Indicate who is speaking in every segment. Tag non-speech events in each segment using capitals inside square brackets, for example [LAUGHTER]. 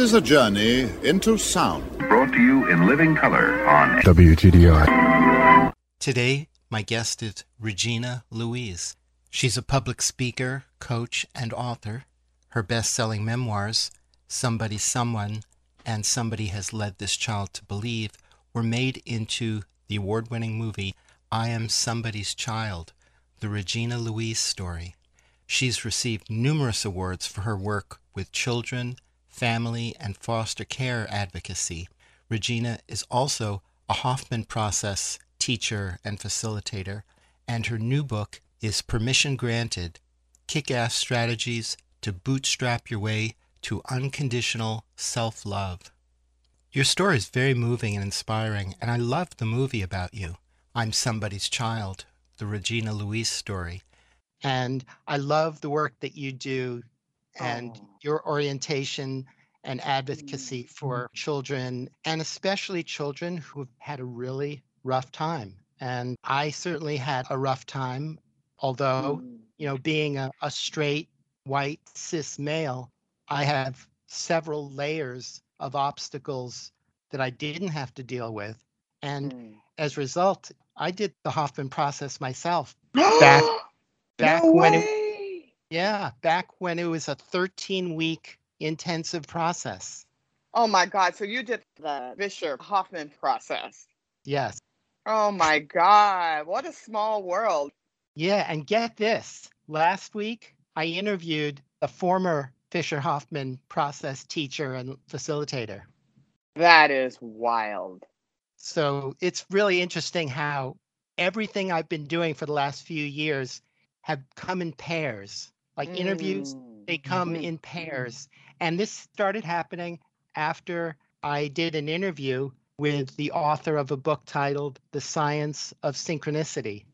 Speaker 1: Is a journey into sound.
Speaker 2: Brought to you in living color on
Speaker 3: WTDI.
Speaker 4: Today, my guest is Regina Louise. She's a public speaker, coach, and author. Her best selling memoirs, Somebody Someone and Somebody Has Led This Child to Believe, were made into the award winning movie I Am Somebody's Child, the Regina Louise story. She's received numerous awards for her work with children, family, and foster care advocacy. Regina is also a Hoffman Process teacher and facilitator, and her new book is Permission Granted Kick Ass Strategies to Bootstrap Your Way to Unconditional Self Love. Your story is very moving and inspiring, and I love the movie about you. I'm Somebody's Child, the Regina Louise story. And I love the work that you do and
Speaker 5: Oh.
Speaker 4: your orientation and advocacy for children, and especially children who've had a really rough time. And I certainly had a rough time, although,
Speaker 5: Mm.
Speaker 4: you know, being a, a straight, white, cis male, I have several layers of obstacles that I didn't have to deal with. And
Speaker 5: Mm.
Speaker 4: as a result, I did the Hoffman process myself [GASPS] back back
Speaker 5: no
Speaker 4: when it! Yeah, back when it was a 13 week intensive process.
Speaker 5: Oh my God! So you did the Fisher Hoffman process.
Speaker 4: Yes.
Speaker 5: Oh my God! What a small world.
Speaker 4: Yeah, and get this. Last week I interviewed the former Fisher Hoffman process teacher and facilitator.
Speaker 5: That is wild.
Speaker 4: So it's really interesting how everything I've been doing for the last few years have come in pairs. Like interviews,
Speaker 5: Mm.
Speaker 4: they come
Speaker 5: Mhm.
Speaker 4: in pairs. And this started happening after I did an interview with the author of a book titled The Science of Synchronicity.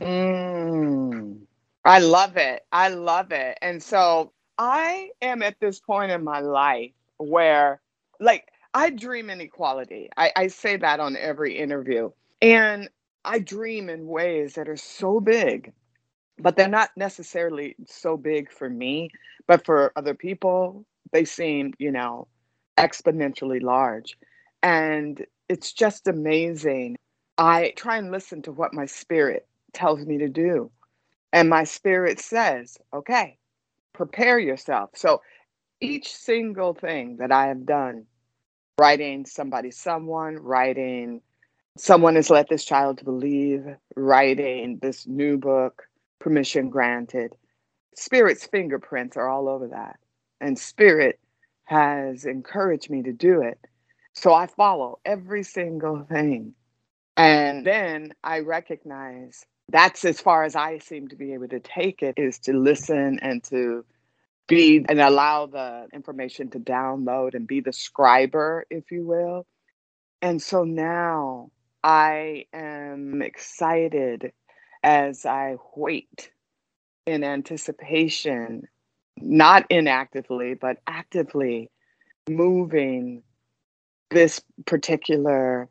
Speaker 5: Mm. I love it. I love it. And so I am at this point in my life where, like, I dream in equality. I, I say that on every interview. And I dream in ways that are so big, but they're not necessarily so big for me, but for other people, they seem, you know, exponentially large. And it's just amazing. I try and listen to what my spirit tells me to do. And my spirit says, okay, prepare yourself. So each single thing that I have done, writing somebody, someone, writing someone has let this child to believe, writing this new book, permission granted, spirit's fingerprints are all over that. And spirit has encouraged me to do it. So I follow every single thing. And then I recognize that's as far as I seem to be able to take it is to listen and to be and allow the information to download and be the scriber, if you will. And so now I am excited as I wait in anticipation, not inactively, but actively moving this particular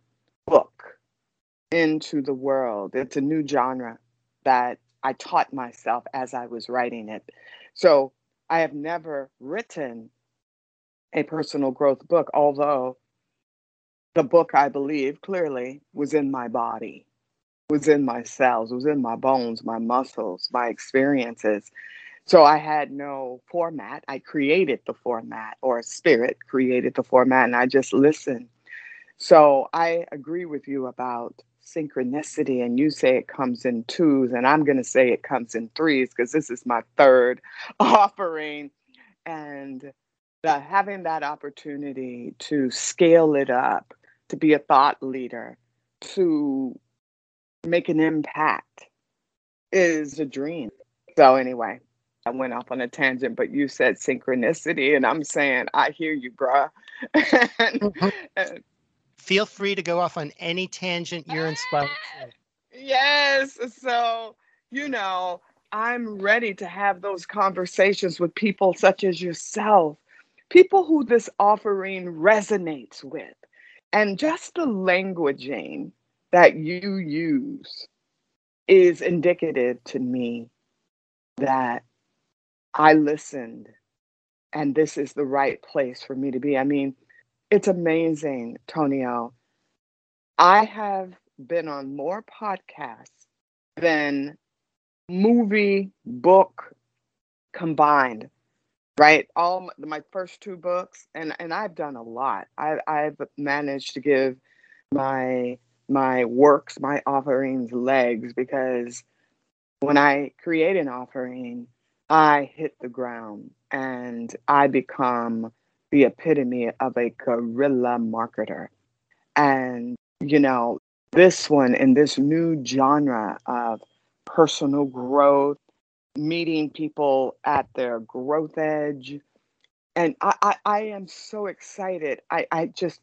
Speaker 5: book into the world. It's a new genre that I taught myself as I was writing it. So I have never written a personal growth book, although the book I believe clearly was in my body, was in my cells, was in my bones, my muscles, my experiences. So I had no format. I created the format, or spirit created the format, and I just listened. So I agree with you about synchronicity, and you say it comes in twos, and I'm going to say it comes in threes because this is my third [LAUGHS] offering. And the, having that opportunity to scale it up, to be a thought leader, to make an impact is a dream. So, anyway, I went off on a tangent, but you said synchronicity, and I'm saying, I hear you, bruh. [LAUGHS]
Speaker 4: Mhm.
Speaker 5: and-
Speaker 4: Feel free to go off on any tangent you're inspired. [LAUGHS]
Speaker 5: yes. So, you know, I'm ready to have those conversations with people such as yourself, people who this offering resonates with, and just the languaging that you use is indicative to me that I listened and this is the right place for me to be. I mean, it's amazing, Tonio. I have been on more podcasts than movie, book combined, right? All my, my first two books, and and I've done a lot. I, I've managed to give my my works, my offerings legs because when I create an offering, I hit the ground and I become the epitome of a guerrilla marketer. And, you know, this one in this new genre of personal growth, meeting people at their growth edge. And I, I, I am so excited. I, I just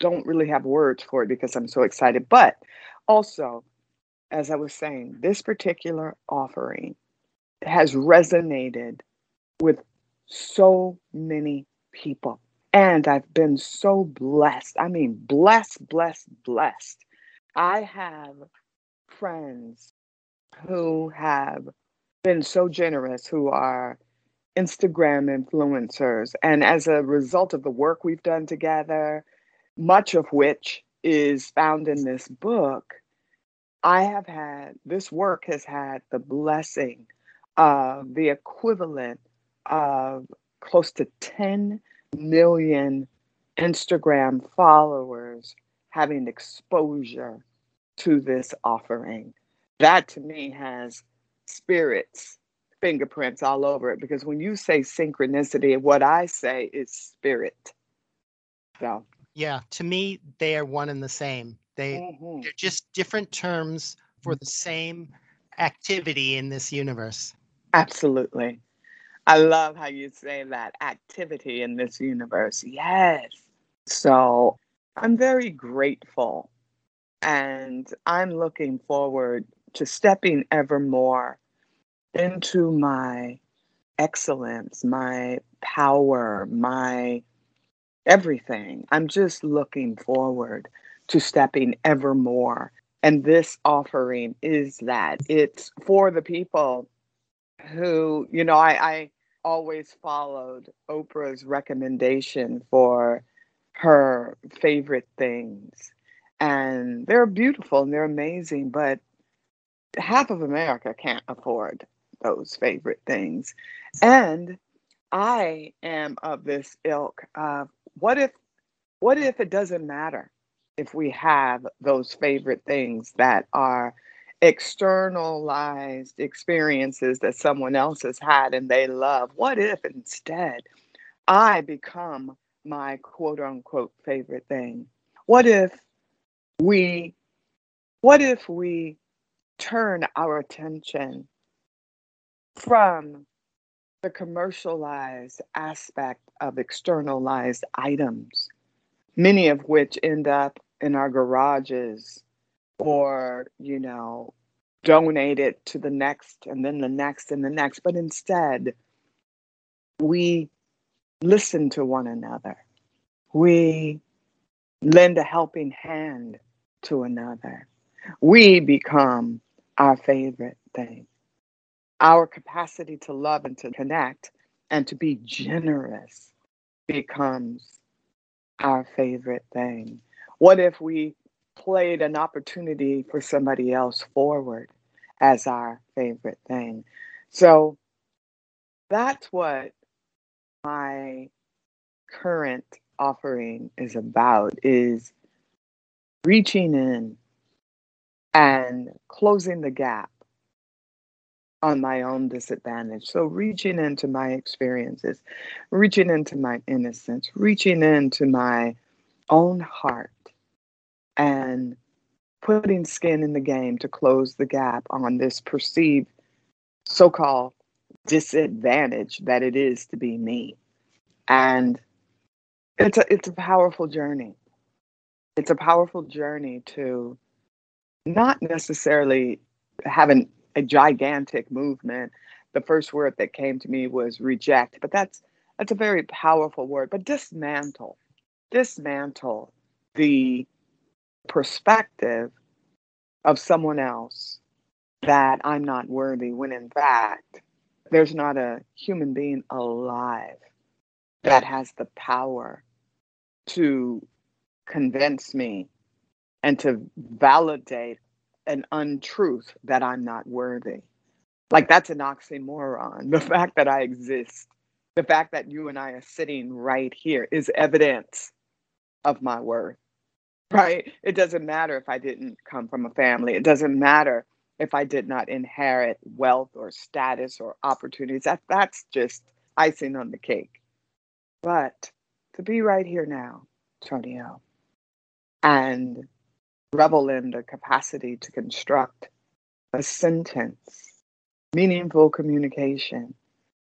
Speaker 5: don't really have words for it because I'm so excited. But also, as I was saying, this particular offering has resonated with so many people. And I've been so blessed. I mean, blessed, blessed, blessed. I have friends who have been so generous, who are Instagram influencers. And as a result of the work we've done together, much of which is found in this book, I have had this work has had the blessing of the equivalent of close to 10 million Instagram followers having exposure to this offering. That to me has spirits, fingerprints all over it because when you say synchronicity, what I say is spirit. So,
Speaker 4: Yeah, to me, they are one and the same. They
Speaker 5: mhm.
Speaker 4: they're just different terms for the same activity in this universe.
Speaker 5: absolutely. I love how you say that activity in this universe. Yes. So I'm very grateful and I'm looking forward to stepping ever more into my excellence, my power, my everything. I'm just looking forward to stepping ever more. And this offering is that it's for the people who, you know, I, I always followed Oprah's recommendation for her favorite things. And they're beautiful and they're amazing, but half of America can't afford those favorite things. And I am of this ilk of what if what if it doesn't matter if we have those favorite things that are externalized experiences that someone else has had and they love? What if instead I become my quote unquote favorite thing? What if we what if we turn our attention from the commercialized aspect of externalized items, many of which end up in our garages or, you know, donated to the next and then the next and the next. But instead, we listen to one another. We lend a helping hand to another. We become our favorite thing. Our capacity to love and to connect and to be generous becomes our favorite thing. What if we played an opportunity for somebody else forward as our favorite thing? So that's what my current offering is about is reaching in and closing the gap on my own disadvantage. So, reaching into my experiences, reaching into my innocence, reaching into my own heart, and putting skin in the game to close the gap on this perceived so called disadvantage that it is to be me. And it's a, it's a powerful journey. It's a powerful journey to not necessarily having a gigantic movement. The first word that came to me was reject, but that's that's a very powerful word. But dismantle, dismantle the perspective of someone else that I'm not worthy, when in fact, there's not a human being alive that has the power to convince me and to validate an untruth that I'm not worthy. Like that's an oxymoron. [LAUGHS] The fact that I exist, the fact that you and I are sitting right here is evidence of my worth, right? It doesn't matter if I didn't come from a family, it doesn't matter if I did not inherit wealth or status or opportunities. That, that's just icing on the cake. But to be right here now, Tonio, and revel in the capacity to construct a sentence, meaningful communication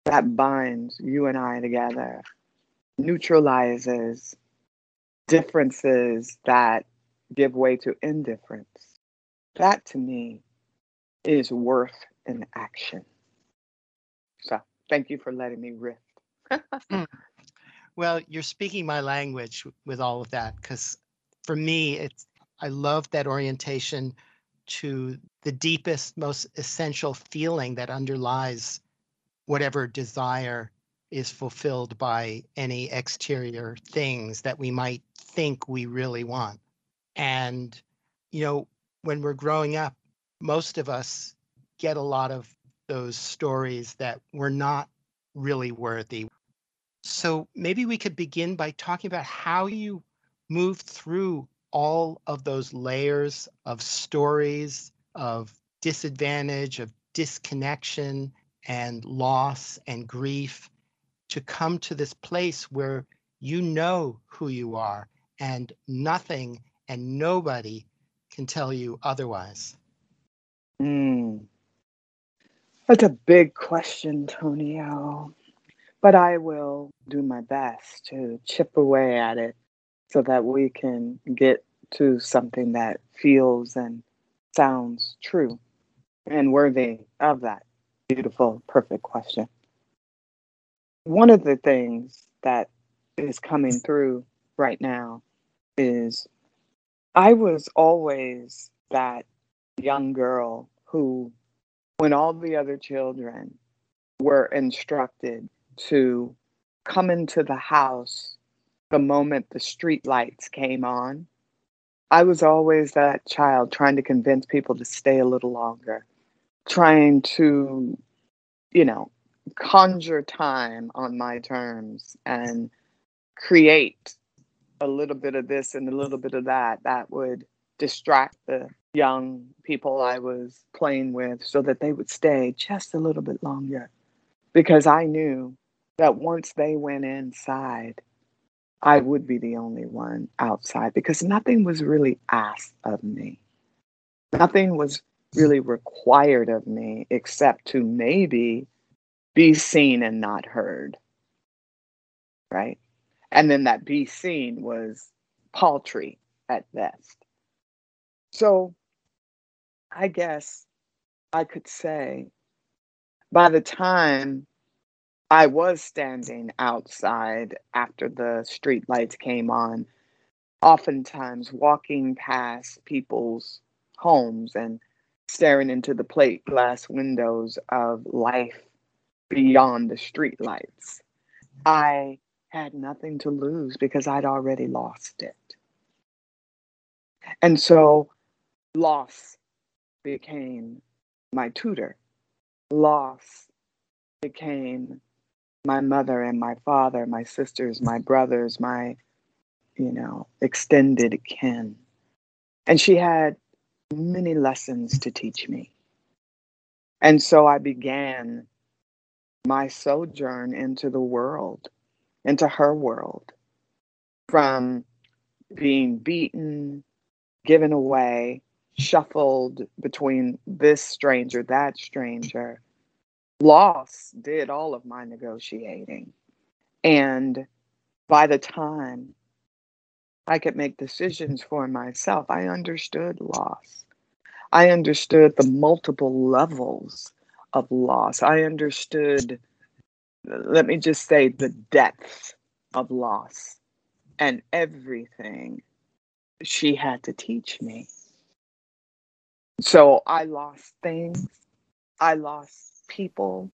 Speaker 5: that binds you and I together, neutralizes differences that give way to indifference. That to me is worth an action. So thank you for letting me riff. [LAUGHS]
Speaker 4: Mm. Well, you're speaking my language with all of that because for me, it's I love that orientation to the deepest, most essential feeling that underlies whatever desire is fulfilled by any exterior things that we might think we really want. And, you know, when we're growing up, most of us get a lot of those stories that we're not really worthy. So maybe we could begin by talking about how you move through all of those layers of stories of disadvantage, of disconnection and loss and grief to come to this place where you know who you are and nothing and nobody can tell you otherwise?
Speaker 5: Mm. That's a big question, Tonio. But I will do my best to chip away at it so that we can get to something that feels and sounds true and worthy of that beautiful, perfect question. One of the things that is coming through right now is I was always that young girl who, when all the other children were instructed to come into the house the moment the street lights came on. I was always that child trying to convince people to stay a little longer, trying to, you know, conjure time on my terms and create a little bit of this and a little bit of that that would distract the young people I was playing with so that they would stay just a little bit longer. Because I knew that once they went inside, I would be the only one outside because nothing was really asked of me. Nothing was really required of me except to maybe be seen and not heard. Right? And then that be seen was paltry at best. So I guess I could say by the time I was standing outside after the street lights came on, oftentimes walking past people's homes and staring into the plate glass windows of life beyond the street lights. I had nothing to lose because I'd already lost it. And so loss became my tutor. Loss became my mother and my father, my sisters, my brothers, my, you know, extended kin. And she had many lessons to teach me. And so I began my sojourn into the world, into her world, from being beaten, given away, shuffled between this stranger, that stranger. Loss did all of my negotiating. And by the time I could make decisions for myself, I understood loss. I understood the multiple levels of loss. I understood, let me just say, the depth of loss and everything she had to teach me. So I lost things, I lost people,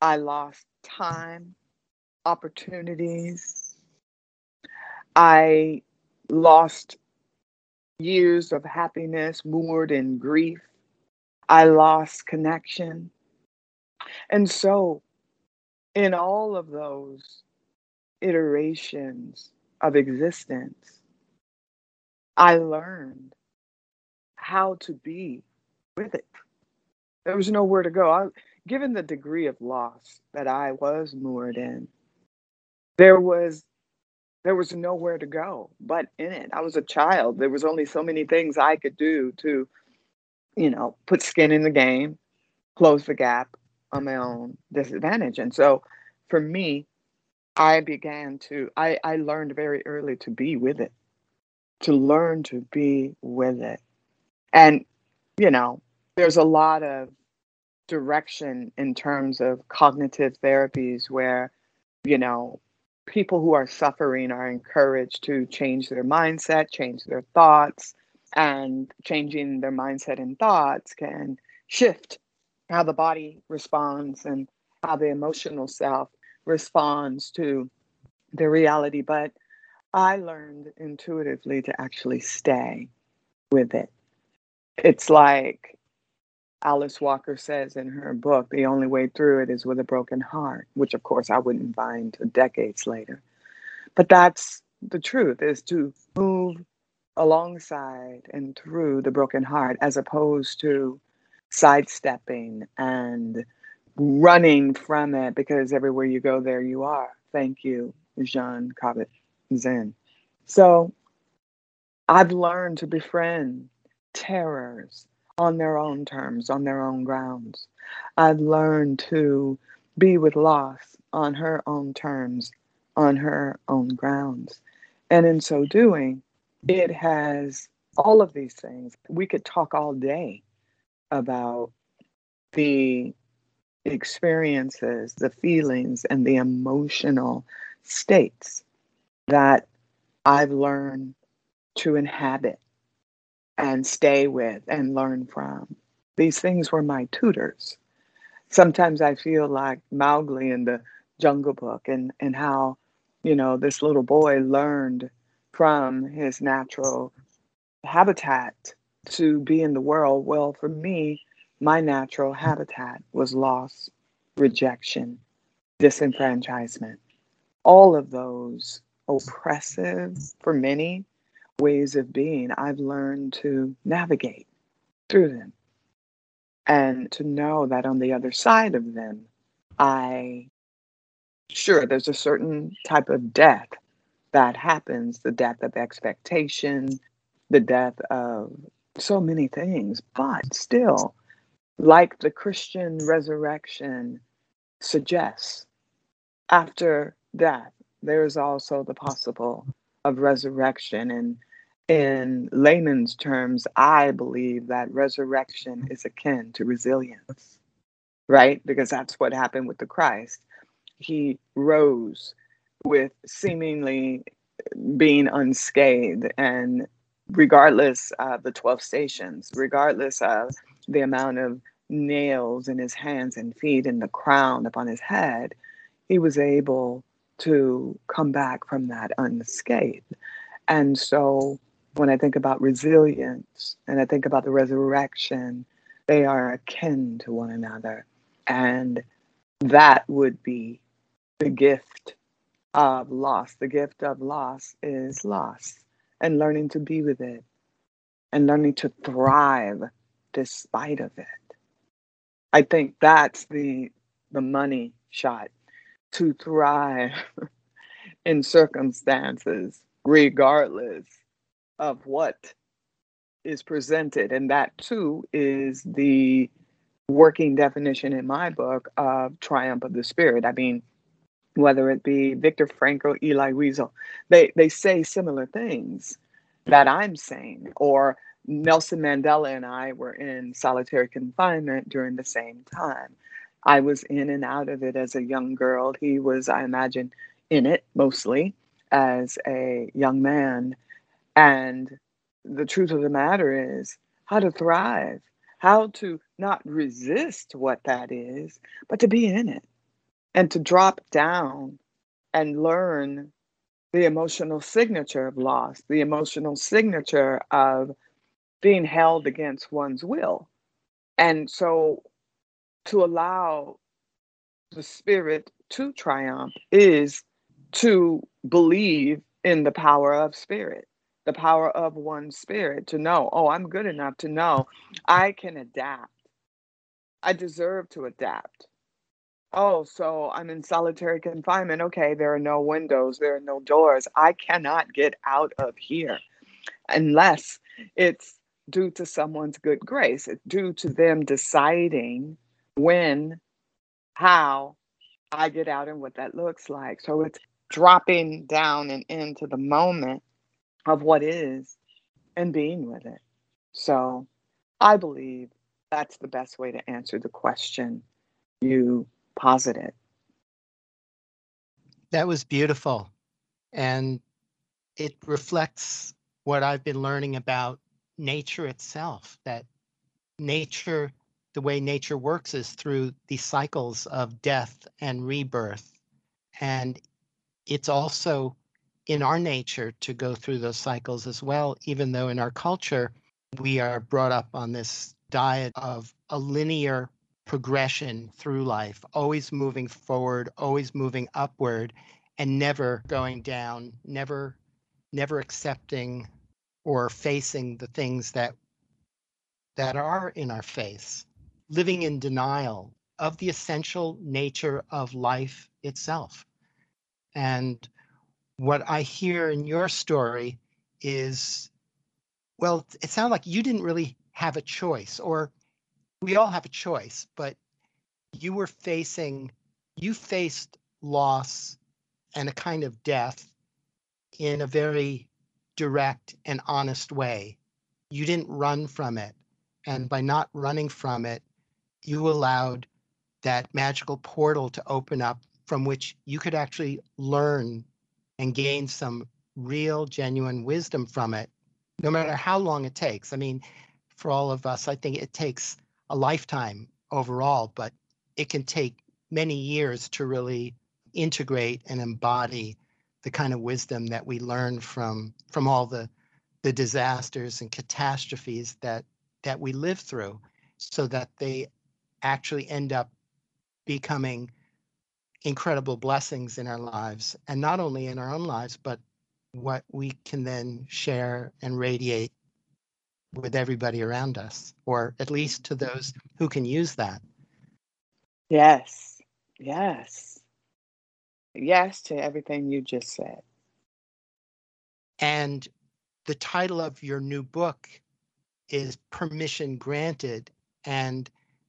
Speaker 5: I lost time, opportunities. I lost years of happiness moored in grief. I lost connection. And so, in all of those iterations of existence, I learned how to be with it. There was nowhere to go. I, given the degree of loss that I was moored in, there was there was nowhere to go but in it. I was a child. There was only so many things I could do to, you know, put skin in the game, close the gap on my own disadvantage. And so for me, I began to I, I learned very early to be with it, to learn to be with it. And, you know, there's a lot of direction in terms of cognitive therapies where, you know, people who are suffering are encouraged to change their mindset, change their thoughts, and changing their mindset and thoughts can shift how the body responds and how the emotional self responds to the reality. But I learned intuitively to actually stay with it. It's like Alice Walker says in her book, the only way through it is with a broken heart, which of course I wouldn't find decades later. But that's the truth is to move alongside and through the broken heart as opposed to sidestepping and running from it because everywhere you go, there you are. Thank you, Jon Kabat Zinn. So I've learned to befriend terrors on their own terms, on their own grounds. I've learned to be with loss on her own terms, on her own grounds. And in so doing, it has all of these things. We could talk all day about the experiences, the feelings, and the emotional states that I've learned to inhabit and stay with and learn from. These things were my tutors. Sometimes I feel like Mowgli in the Jungle Book and, and how, you know, this little boy learned from his natural habitat to be in the world. Well, for me, my natural habitat was loss, rejection, disenfranchisement. All of those oppressive for many ways of being, I've learned to navigate through them and to know that on the other side of them, I, sure, there's a certain type of death that happens the death of expectation, the death of so many things, but still, like the Christian resurrection suggests, after death, there is also the possible of resurrection. And in layman's terms, I believe that resurrection is akin to resilience, right? Because that's what happened with the Christ. He rose with seemingly being unscathed, and regardless of the 12 stations, regardless of the amount of nails in his hands and feet and the crown upon his head, he was able to come back from that unscathed. And so when I think about resilience and I think about the resurrection, they are akin to one another. And that would be the gift of loss. The gift of loss is loss and learning to be with it and learning to thrive despite of it. I think that's the the money shot to thrive [LAUGHS] in circumstances regardless of what is presented and that too is the working definition in my book of triumph of the spirit i mean whether it be Viktor Frankl, Elie Wiesel, they, they say similar things that I'm saying. Or Nelson Mandela and I were in solitary confinement during the same time. I was in and out of it as a young girl. He was, I imagine, in it mostly as a young man. And the truth of the matter is how to thrive, how to not resist what that is, but to be in it and to drop down and learn the emotional signature of loss, the emotional signature of being held against one's will. And so to allow the spirit to triumph is to believe in the power of spirit, the power of one spirit, to know, oh, I'm good enough to know I can adapt. I deserve to adapt. Oh, so I'm in solitary confinement. Okay, there are no windows, there are no doors. I cannot get out of here unless it's due to someone's good grace. It's due to them deciding when, how I get out and what that looks like. So it's dropping down and into the moment of what is and being with it. So I believe that's the best way to answer the question you positive.
Speaker 4: That was beautiful. And it reflects what I've been learning about nature itself that nature, the way nature works is through these cycles of death and rebirth. And it's also in our nature to go through those cycles as well, even though in our culture, we are brought up on this diet of a linear progression through life, always moving forward, always moving upward, and never going down, never never accepting or facing the things that that are in our face, living in denial of the essential nature of life itself. And what I hear in your story is well, it sounds like you didn't really have a choice, or we all have a choice, but you were facing, you faced loss and a kind of death in a very direct and honest way. You didn't run from it. And by not running from it, you allowed that magical portal to open up from which you could actually learn and gain some real, genuine wisdom from it, no matter how long it takes. I mean, for all of us, I think it takes a lifetime overall, but it can take many years to really integrate and embody the kind of wisdom that we learn from from all the the disasters and catastrophes that that we live through so that they actually end up becoming incredible blessings in our lives and not only in our own lives but what we can then share and radiate with everybody around us, or at least to those who can use that.
Speaker 5: Yes, yes, yes to everything you just said.
Speaker 4: And the title of your new book is Permission Granted. And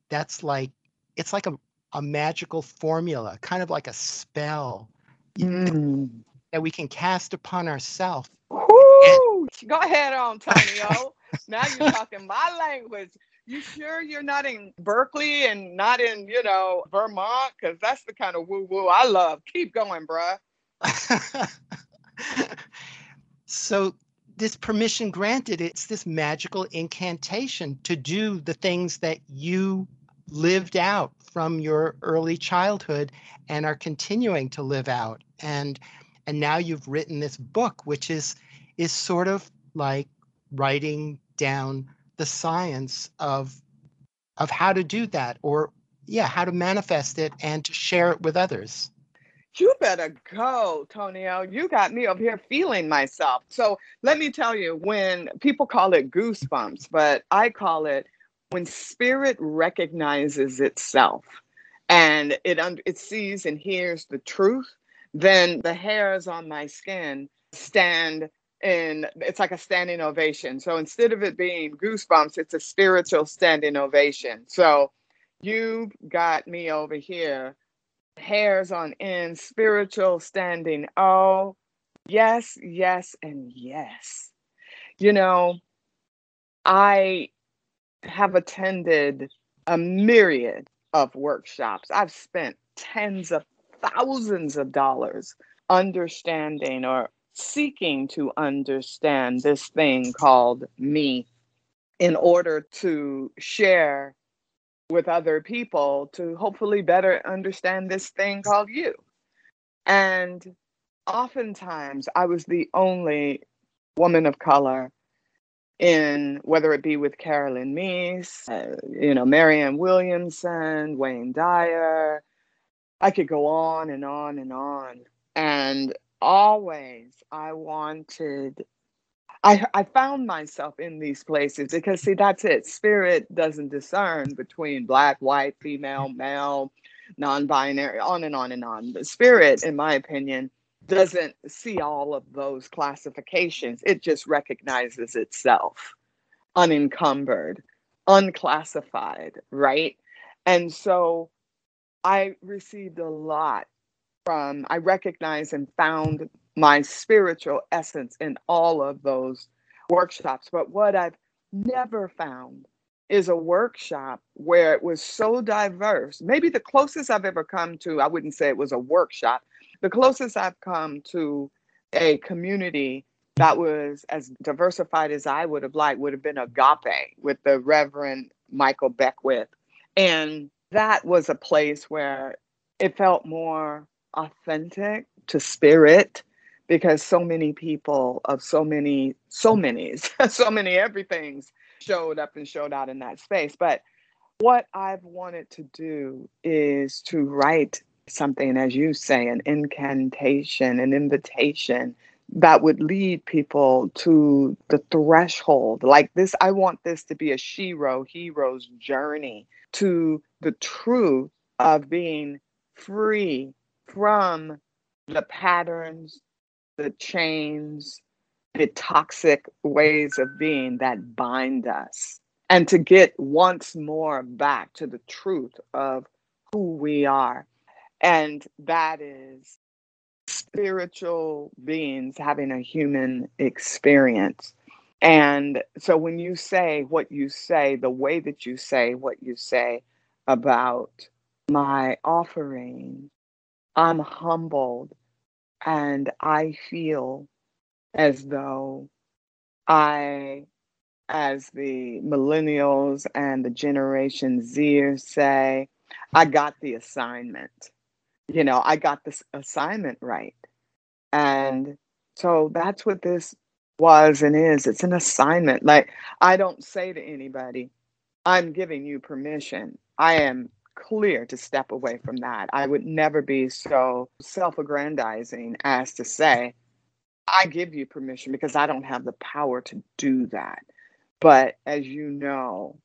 Speaker 4: that's like, it's like a, a magical formula, kind of like a spell
Speaker 5: Mm.
Speaker 4: that we can cast upon ourselves.
Speaker 5: Woo! Go ahead, Antonio. [LAUGHS] now you're talking my language. You sure you're not in Berkeley and not in, you know, Vermont? Because that's the kind of woo woo I love. Keep going, bruh. [LAUGHS]
Speaker 4: so this permission granted it's this magical incantation to do the things that you lived out from your early childhood and are continuing to live out and and now you've written this book which is is sort of like writing down the science of of how to do that or yeah how to manifest it and to share it with others
Speaker 5: you better go, Tonio. You got me over here feeling myself. So let me tell you, when people call it goosebumps, but I call it when spirit recognizes itself and it it sees and hears the truth, then the hairs on my skin stand in it's like a standing ovation. So instead of it being goosebumps, it's a spiritual standing ovation. So you got me over here hairs on end, spiritual standing. Oh, yes, yes, and yes. You know, I have attended a myriad of workshops. I've spent tens of thousands of dollars understanding or seeking to understand this thing called me in order to share with other people to hopefully better understand this thing called you. And oftentimes I was the only woman of color in whether it be with Caroline Myss, uh, you know, Marianne Williamson, Wayne Dyer. I could go on and on and on. And always I wanted I, I found myself in these places because see that's it spirit doesn't discern between black white female male non-binary on and on and on the spirit in my opinion doesn't see all of those classifications it just recognizes itself unencumbered unclassified right and so i received a lot from i recognized and found my spiritual essence in all of those workshops. But what I've never found is a workshop where it was so diverse. Maybe the closest I've ever come to, I wouldn't say it was a workshop, the closest I've come to a community that was as diversified as I would have liked would have been Agape with the Reverend Michael Beckwith. And that was a place where it felt more authentic to spirit because so many people of so many, so many, [LAUGHS] so many everythings showed up and showed out in that space. But what I've wanted to do is to write something, as you say, an incantation, an invitation that would lead people to the threshold. Like this, I want this to be a Shiro hero's journey to the truth of being free from the patterns, the chains, the toxic ways of being that bind us, and to get once more back to the truth of who we are. And that is spiritual beings having a human experience. And so when you say what you say, the way that you say what you say about my offering, I'm humbled and I feel as though I, as the millennials and the Generation Z say, I got the assignment. You know, I got this assignment right. And so that's what this was and is. It's an assignment. Like, I don't say to anybody, I'm giving you permission. I am clear to step away from that. I would never be so self aggrandizing as to say, I give you permission because I don't have the power to do that. But as you know,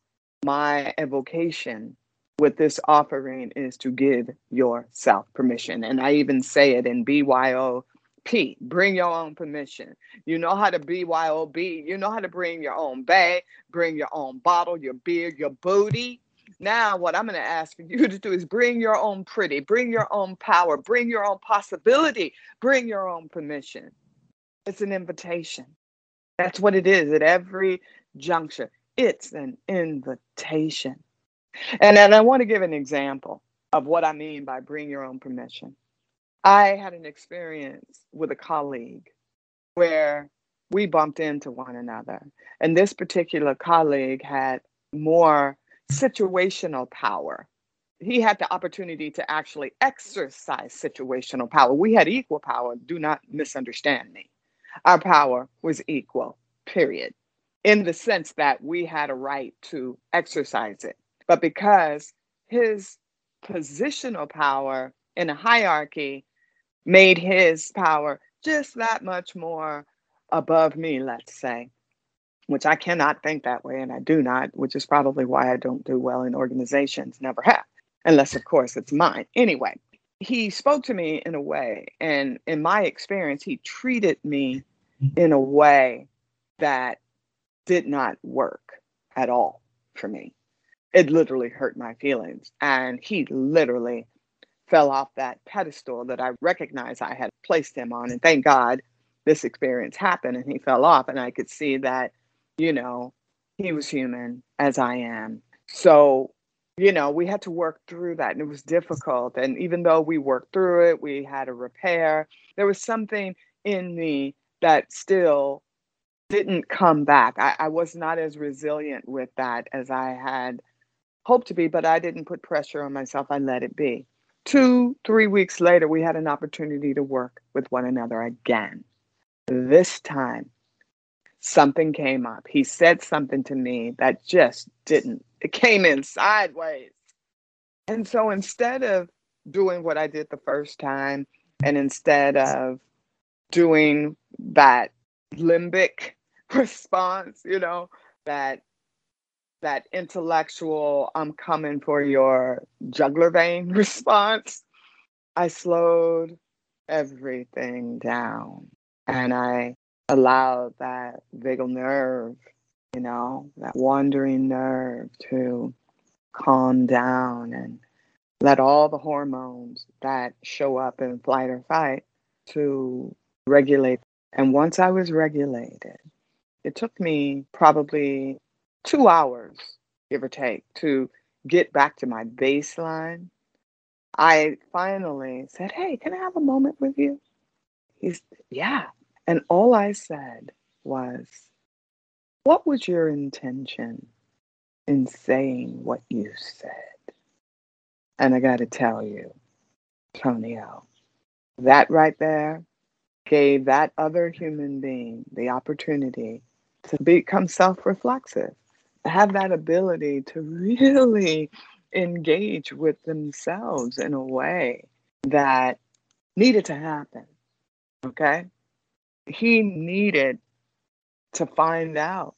Speaker 5: my evocation with this offering is to give yourself permission. And I even say it in BYOP bring your own permission. You know how to BYOB, you know how to bring your own bag, bring your own bottle, your beer, your booty. Now, what I'm going to ask for you [LAUGHS] to do is bring your own pretty, bring your own power, bring your own possibility, bring your own permission. It's an invitation. That's what it is at every juncture. It's an invitation. And then I want to give an example of what I mean by bring your own permission. I had an experience with a colleague where we bumped into one another. And this particular colleague had more situational power. He had the opportunity to actually exercise situational power. We had equal power. Do not misunderstand me. Our power was equal, period, in the sense that we had a right to exercise it. But because his positional power in a hierarchy made his power just that much more above me, let's say, which I cannot think that way, and I do not, which is probably why I don't do well in organizations, never have, unless, of course, it's mine. Anyway, he spoke to me in a way, and in my experience, he treated me in a way that did not work at all for me. It literally hurt my feelings. And he literally fell off that pedestal that I recognized I had placed him on. And thank God this experience happened and he fell off. And I could see that, you know, he was human as I am. So, you know, we had to work through that and it was difficult. And even though we worked through it, we had a repair, there was something in me that still didn't come back. I, I was not as resilient with that as I had hoped to be, but I didn't put pressure on myself. I let it be. Two, three weeks later, we had an opportunity to work with one another again. This time, something came up. He said something to me that just didn't, it came in sideways. And so instead of doing what I did the first time, and instead of doing that limbic [LAUGHS] response, you know, that that intellectual I'm coming for your jugular vein [LAUGHS] response. I slowed everything down and I allowed that vagal nerve, you know, that wandering nerve to calm down and let all the hormones that show up in flight or fight to regulate. And once I was regulated, it took me probably two hours, give or take, to get back to my baseline. I finally said, Hey, can I have a moment with you? He's, Yeah. And all I said was, What was your intention in saying what you said? And I got to tell you, Tonio, that right there gave that other human being the opportunity to become self reflexive, have that ability to really engage with themselves in a way that needed to happen. Okay? He needed to find out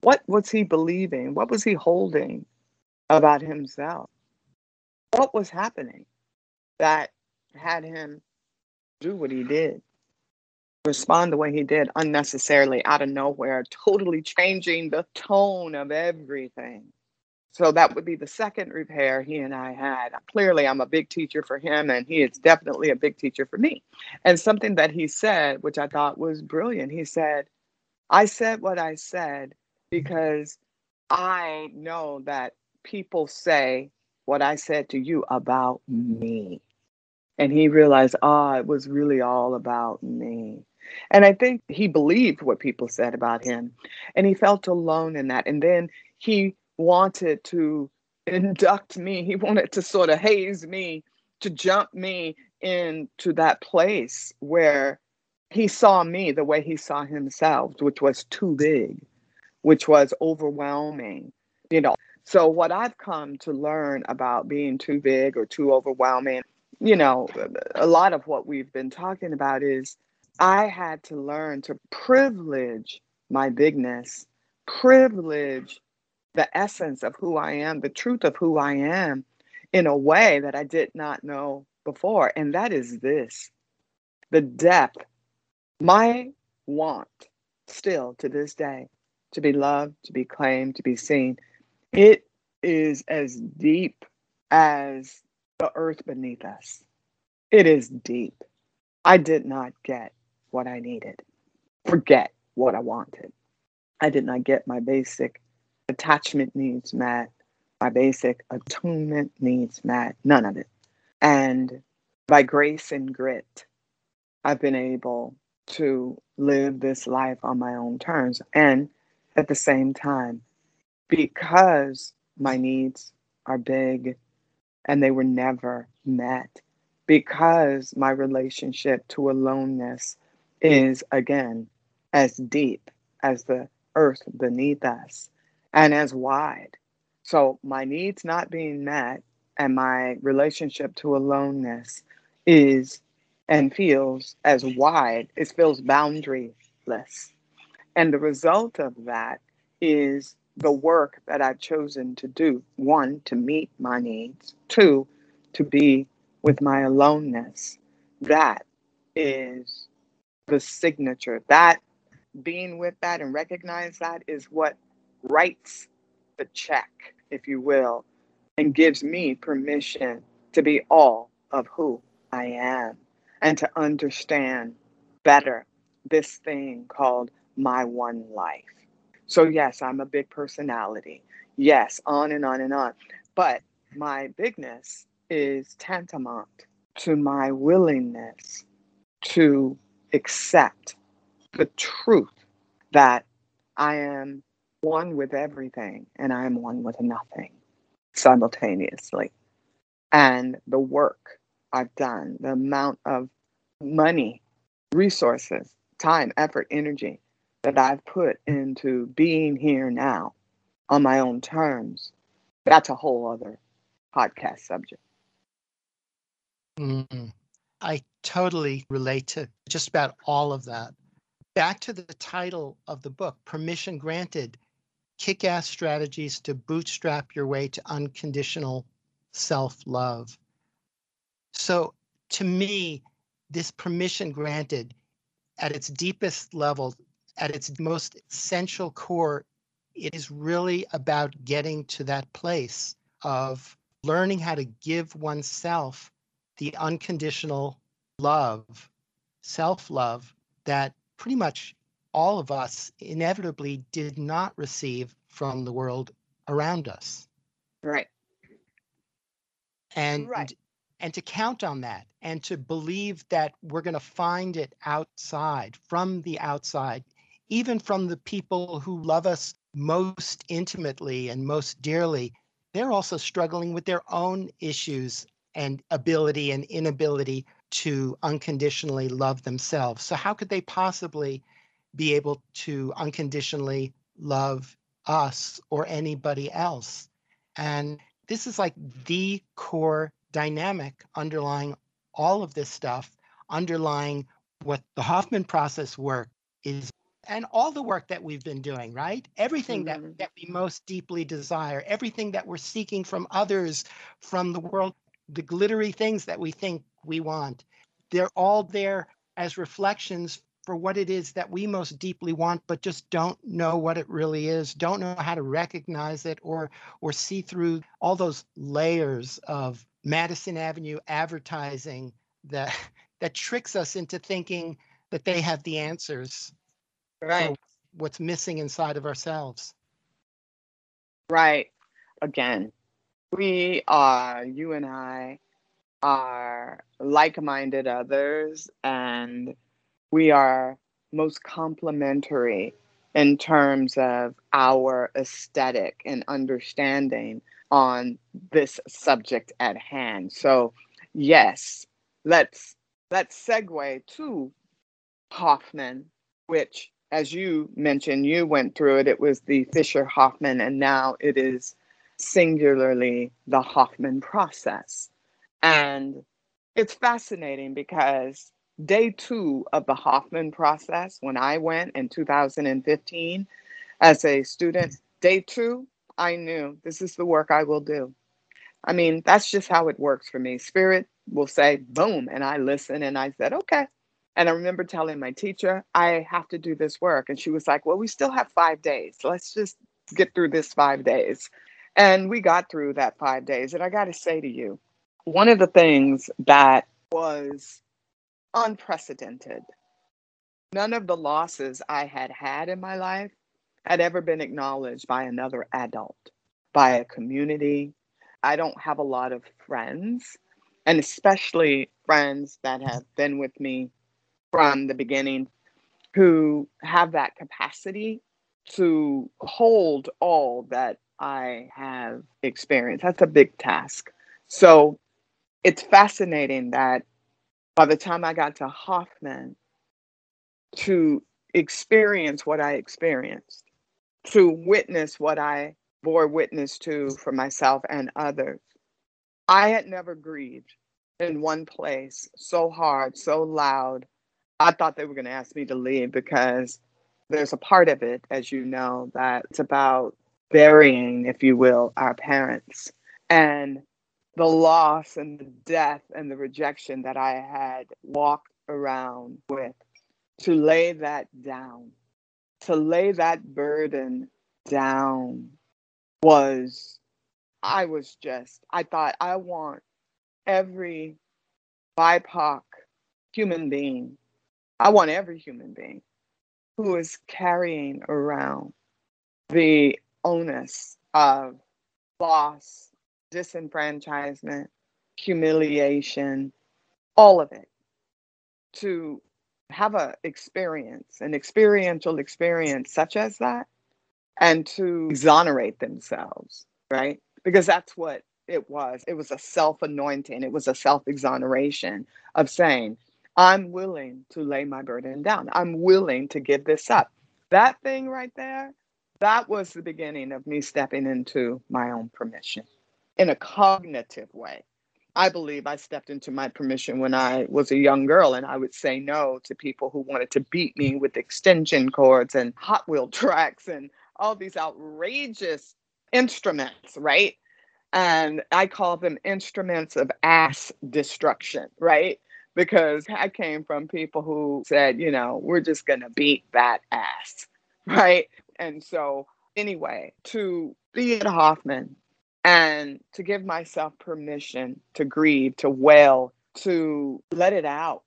Speaker 5: what was he believing? What was he holding about himself? What was happening that had him do what he did? Respond the way he did unnecessarily out of nowhere, totally changing the tone of everything. So that would be the second repair he and I had. Clearly, I'm a big teacher for him, and he is definitely a big teacher for me. And something that he said, which I thought was brilliant, he said, I said what I said because I know that people say what I said to you about me. And he realized, ah, oh, it was really all about me. And I think he believed what people said about him and he felt alone in that. And then he wanted to induct me, he wanted to sort of haze me, to jump me into that place where he saw me the way he saw himself, which was too big, which was overwhelming, you know. So, what I've come to learn about being too big or too overwhelming, you know, a lot of what we've been talking about is I had to learn to privilege my bigness, privilege the essence of who I am, the truth of who I am in a way that I did not know before. And that is this the depth, my want still to this day to be loved, to be claimed, to be seen. It is as deep as the earth beneath us. It is deep. I did not get what I needed, forget what I wanted. I did not get my basic attachment needs met, my basic attunement needs met, none of it. And by grace and grit, I've been able to live this life on my own terms. And at the same time, because my needs are big and they were never met, because my relationship to aloneness is again as deep as the earth beneath us and as wide. So my needs not being met and my relationship to aloneness is and feels as wide, it feels boundaryless. And the result of that is the work that I've chosen to do one, to meet my needs, two, to be with my aloneness. That is the signature. That being with that and recognize that is what writes the check, if you will, and gives me permission to be all of who I am and to understand better this thing called my one life. So, yes, I'm a big personality. Yes, on and on and on. But my bigness is tantamount to my willingness to accept the truth that I am one with everything and I am one with nothing simultaneously. And the work I've done, the amount of money, resources, time, effort, energy that I've put into being here now on my own terms, that's a whole other podcast subject.
Speaker 4: Mm, I totally relate to just about all of that. Back to the title of the book, Permission Granted Kick Ass Strategies to Bootstrap Your Way to Unconditional Self Love. So, to me, this permission granted at its deepest level, at its most essential core, it is really about getting to that place of learning how to give oneself the unconditional love, self love that pretty much all of us inevitably did not receive from the world around us.
Speaker 5: Right.
Speaker 4: And
Speaker 5: right.
Speaker 4: and to count on that and to believe that we're going to find it outside from the outside even from the people who love us most intimately and most dearly they're also struggling with their own issues and ability and inability to unconditionally love themselves. So, how could they possibly be able to unconditionally love us or anybody else? And this is like the core dynamic underlying all of this stuff, underlying what the Hoffman process work is and all the work that we've been doing, right? Everything mm-hmm. that, that we most deeply desire, everything that we're seeking from others, from the world the glittery things that we think we want. They're all there as reflections for what it is that we most deeply want, but just don't know what it really is, don't know how to recognize it or or see through all those layers of Madison Avenue advertising that [LAUGHS] that tricks us into thinking that they have the answers
Speaker 5: right.
Speaker 4: what's missing inside of ourselves.
Speaker 5: Right. Again we are, you and I are like minded others, and we are most complementary in terms of our aesthetic and understanding on this subject at hand. So, yes, let's let's segue to Hoffman, which, as you mentioned, you went through it. It was the Fischer Hoffman, and now it is singularly the Hoffman process. And it's fascinating because day two of the Hoffman process, when I went in 2015 as a student, day two, I knew this is the work I will do. I mean, that's just how it works for me. Spirit will say, boom, and I listen and I said, okay. And I remember telling my teacher, I have to do this work. And she was like, well, we still have five days. Let's just get through this five days. And we got through that five days. And I got to say to you, one of the things that was unprecedented, none of the losses I had had in my life had ever been acknowledged by another adult, by a community. I don't have a lot of friends, and especially friends that have been with me from the beginning who have that capacity to hold all that I have experienced. That's a big task. So it's fascinating that by the time I got to Hoffman, to experience what I experienced, to witness what I bore witness to for myself and others, I had never grieved in one place so hard, so loud. I thought they were going to ask me to leave because there's a part of it, as you know, that's about burying, if you will, our parents and the loss and the death and the rejection that I had walked around with. To lay that down, to lay that burden down was, I was just, I thought, I want every BIPOC human being, I want every human being who is carrying around the onus of loss, disenfranchisement, humiliation, all of it, to have a experience, an experiential experience such as that, and to exonerate themselves, right? Because that's what it was. It was a self anointing, it was a self exoneration of saying, I'm willing to lay my burden down. I'm willing to give this up. That thing right there, that was the beginning of me stepping into my own permission in a cognitive way. I believe I stepped into my permission when I was a young girl and I would say no to people who wanted to beat me with extension cords and Hot Wheel [LAUGHS] tracks and all these outrageous instruments, right? And I call them instruments of ass destruction, right? Because I came from people who said, you know, we're just going to beat that ass, [LAUGHS] right? And so, anyway, to be at Hoffman and to give myself permission to grieve, to wail, to let it out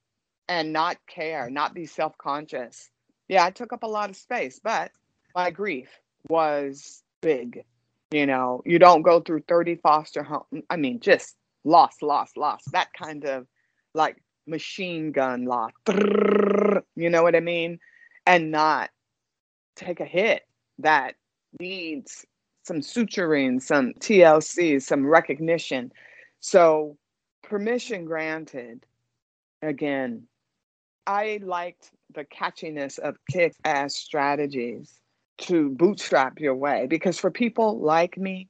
Speaker 5: and not care, not be self conscious. Yeah, I took up a lot of space, but my grief was big. You know, you don't go through 30 foster home. I mean, just lost, lost, lost. That kind of like machine gun loss. You know what I mean? And not take a hit that needs some suturing, some TLC, some recognition. So, permission granted. Again, I liked the catchiness of kick ass strategies to bootstrap your way because for people like me,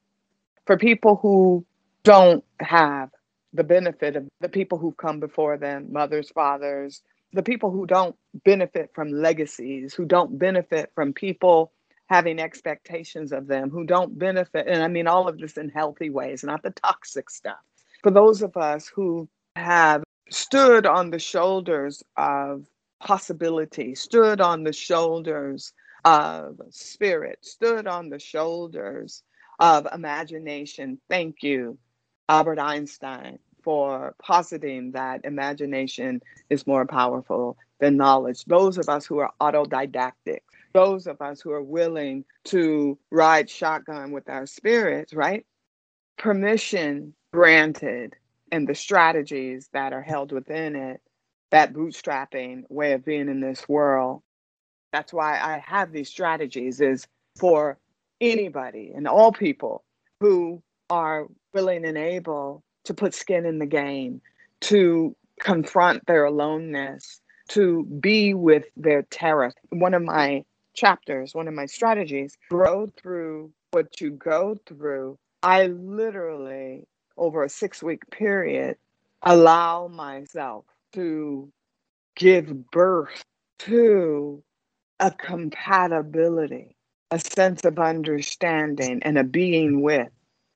Speaker 5: for people who don't have the benefit of the people who've come before them, mothers, fathers, the people who don't benefit from legacies, who don't benefit from people having expectations of them, who don't benefit, and I mean all of this in healthy ways, not the toxic stuff. For those of us who have stood on the shoulders of possibility, stood on the shoulders of spirit, stood on the shoulders of imagination. Thank you, Albert Einstein, for positing that imagination is more powerful than knowledge. Those of us who are autodidactic, those of us who are willing to ride shotgun with our spirits, right? Permission granted and the strategies that are held within it, that bootstrapping way of being in this world that's why I have these strategies is for anybody and all people who are willing and able to put skin in the game, to confront their aloneness, to be with their terror. One of my chapters, one of my strategies, grow through what you go through. I literally, over a six week period, allow myself to give birth to a compatibility, a sense of understanding, and a being with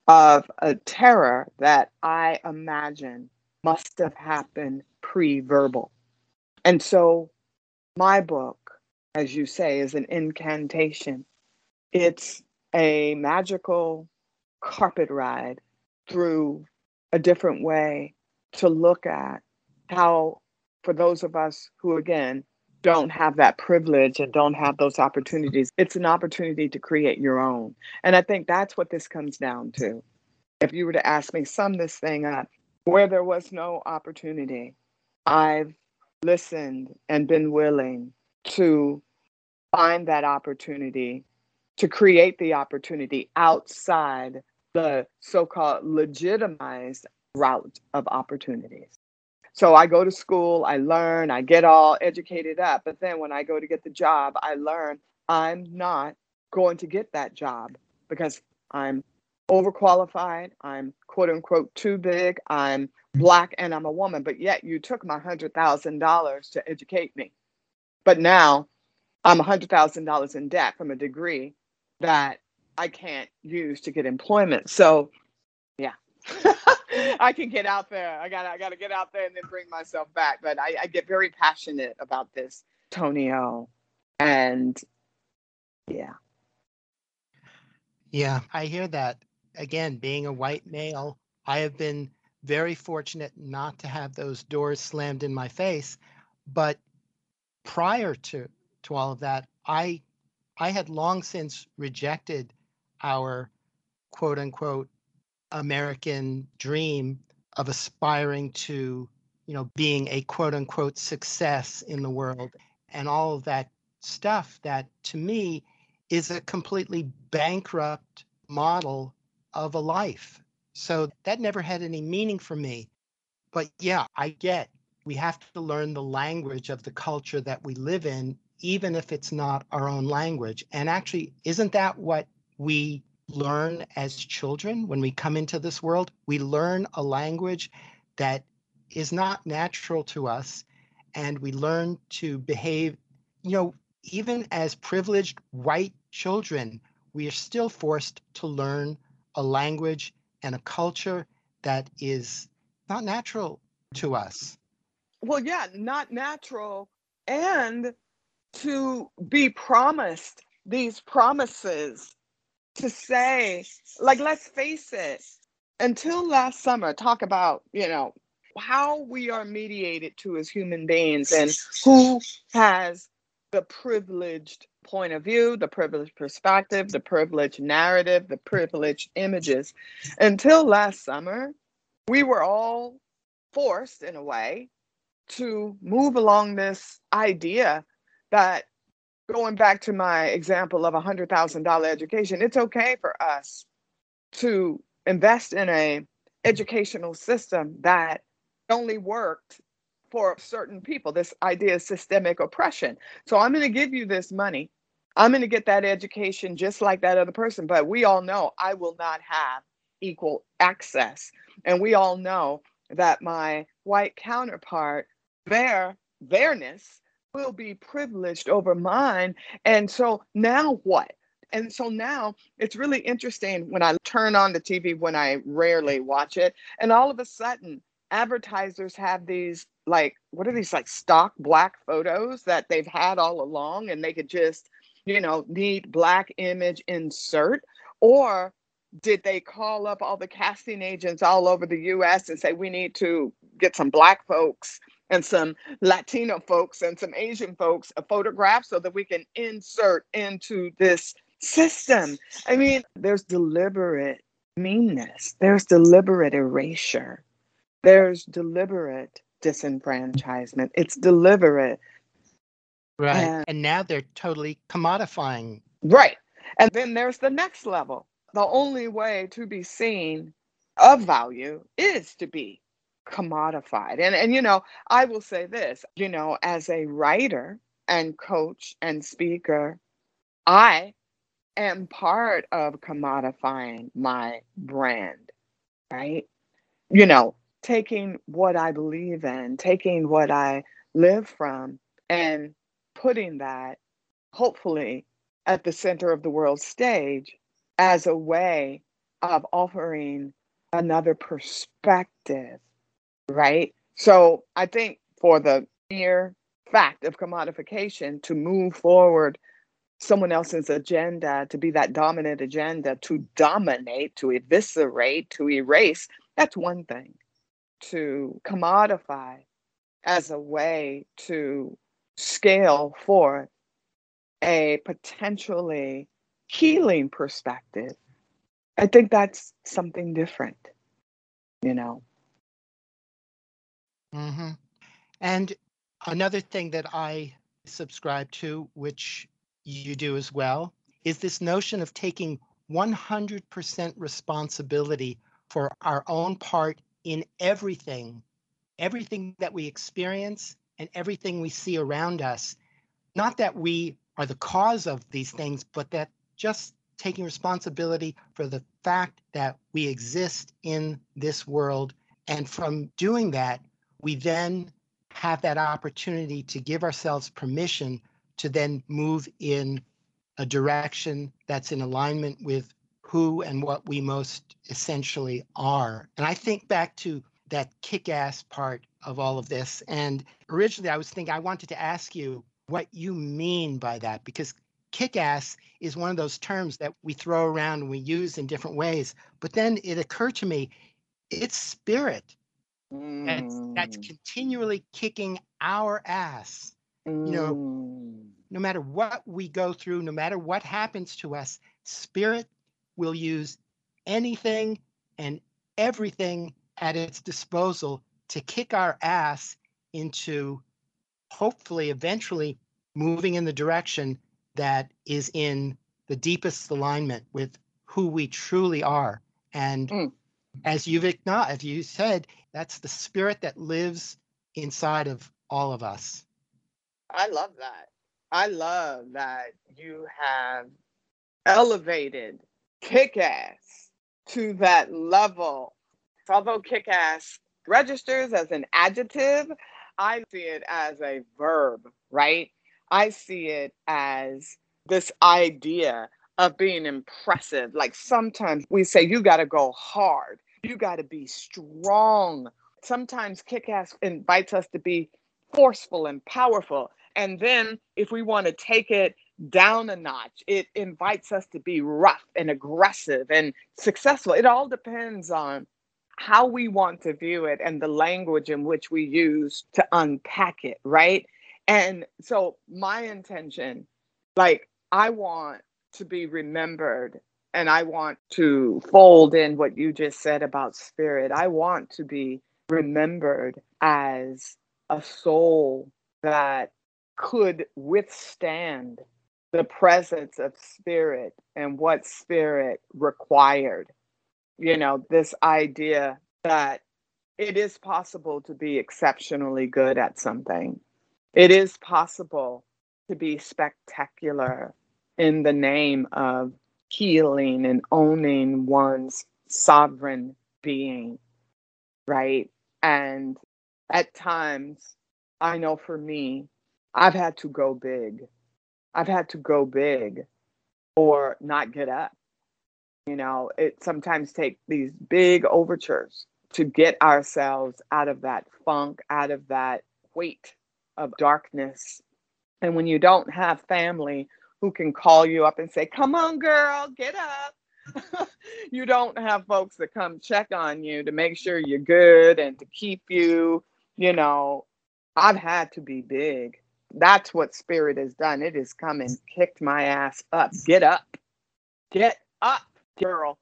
Speaker 5: of a terror that I imagine must have happened pre verbal. And so, my book, as you say, is an incantation. It's a magical carpet ride through a different way to look at how, for those of us who, again, don't have that privilege and don't have those opportunities, it's an opportunity to create your own. And I think that's what this comes down to. If you were to ask me, sum this thing up, where there was no opportunity, I've listened and been willing to find that opportunity, to create the opportunity outside the so called legitimized route of opportunities. So I go to school, I learn, I get all educated up. But then when I go to get the job, I learn I'm not going to get that job because I'm overqualified, I'm quote unquote too big, I'm black, and I'm a woman, but yet you took my $100,000 to educate me. But now I'm $100,000 in debt from a degree that I can't use to get employment. So, yeah. [LAUGHS] I can get out there. I got I got to get out there and then bring myself back. But I, I get very passionate about this, Tonio, and yeah.
Speaker 4: Yeah, I hear that. Again, being a white male, I have been very fortunate not to have those doors slammed in my face. But prior to to all of that, I I had long since rejected our quote unquote American dream of aspiring to, you know, being a quote unquote success in the world and all of that stuff that to me is a completely bankrupt model of a life. So that never had any meaning for me. But yeah, I get we have to learn the language of the culture that we live in, even if it's not our own language. And actually, isn't that what we learn as children when we come into this world? We learn a language that is not natural to us, and we learn to behave, you know, even as privileged white children, we are still forced to learn a language and a culture that is not natural to us.
Speaker 5: Well, yeah, not natural. And to be promised these promises to say, like, let's face it, until last summer, talk about, you know, how we are mediated to as human beings and who has the privileged point of view, the privileged perspective, the privileged narrative, the privileged images. Until last summer, we were all forced, in a way, to move along this idea that going back to my example of a hundred thousand dollar education, it's okay for us to invest in a educational system that only worked for certain people. This idea of systemic oppression. So I'm going to give you this money. I'm going to get that education just like that other person. But we all know I will not have equal access. And we all know that my white counterpart, their theirness will be privileged over mine. And so now what? And so now it's really interesting when I turn on the TV when I rarely watch it, and all of a sudden advertisers have these like what are these like stock black photos that they've had all along and they could just you know need black image insert or did they call up all the casting agents all over the US and say we need to get some black folks and some Latino folks and some Asian folks a photograph so that we can insert into this system. I mean, there's deliberate meanness, there's deliberate erasure, there's deliberate disenfranchisement, it's deliberate.
Speaker 4: Right. And, and now they're totally commodifying.
Speaker 5: Right. And then there's the next level. The only way to be seen of value is to be commodified. And and you know, I will say this, you know, as a writer and coach and speaker, I am part of commodifying my brand, right? You know, taking what I believe in, taking what I live from and putting that hopefully at the center of the world stage as a way of offering another perspective right? So I think for the mere fact of commodification to move forward someone else's agenda, to be that dominant agenda, to dominate, to eviscerate, to erase, that's one thing. To commodify as a way to scale for a potentially healing perspective, I think that's something different, you know.
Speaker 4: Mm-hmm. And another thing that I subscribe to, which you do as well, is this notion of taking 100% responsibility for our own part in everything, everything that we experience and everything we see around us. Not that we are the cause of these things, but that just taking responsibility for the fact that we exist in this world. And from doing that, we then have that opportunity to give ourselves permission to then move in a direction that's in alignment with who and what we most essentially are. And I think back to that kick ass part of all of this. And originally, I was thinking, I wanted to ask you what you mean by that, because kick ass is one of those terms that we throw around and we use in different ways. But then it occurred to me, it's spirit. Mm. That's, that's continually kicking our ass. Mm. You know, mm. no matter what we go through, no matter what happens to us, spirit will use anything and everything at its disposal to kick our ass into hopefully eventually moving in the direction that is in the deepest alignment with who we truly are. And mm. As you've acknowledged, you said, that's the spirit that lives inside of all of us.
Speaker 5: I love that. I love that you have elevated kick ass to that level. Although kick ass registers as an adjective, I see it as a verb, right? I see it as this idea of being impressive. Like sometimes we say, you got to go hard, you got to be strong. Sometimes kick ass invites us to be forceful and powerful. And then if we want to take it down a notch, it invites us to be rough and aggressive and successful. It all depends on how we want to view it and the language in which we use to unpack it, right? And so, my intention, like, I want to be remembered and I want to fold in what you just said about spirit. I want to be remembered as a soul that could withstand the presence of spirit and what spirit required. You know, this idea that it is possible to be exceptionally good at something. It is possible to be spectacular in the name of healing and owning one's sovereign being, right? And at times, I know for me, I've had to go big. I've had to go big or not get up. You know, it sometimes takes these big overtures to get ourselves out of that funk, out of that weight of darkness. And when you don't have family who can call you up and say, Come on, girl, get up. [LAUGHS] you don't have folks that come check on you to make sure you're good and to keep you, you know. I've had to be big that's what spirit has done. It has come and kicked my ass up. Get up. Get up, girl.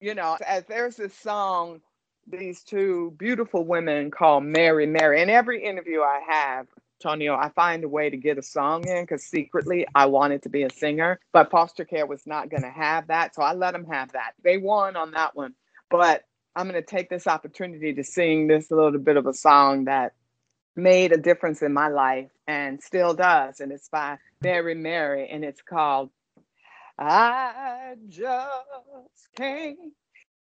Speaker 5: You know, as there's this song, these two beautiful women called Mary Mary. In every interview I have, Tonio, I find a way to get a song in because secretly I wanted to be a singer, but foster care was not going to have that. So I let them have that. They won on that one. But I'm going to take this opportunity to sing this little bit of a song that made a difference in my life and still does. And it's by Mary Mary, and it's called I Just Can't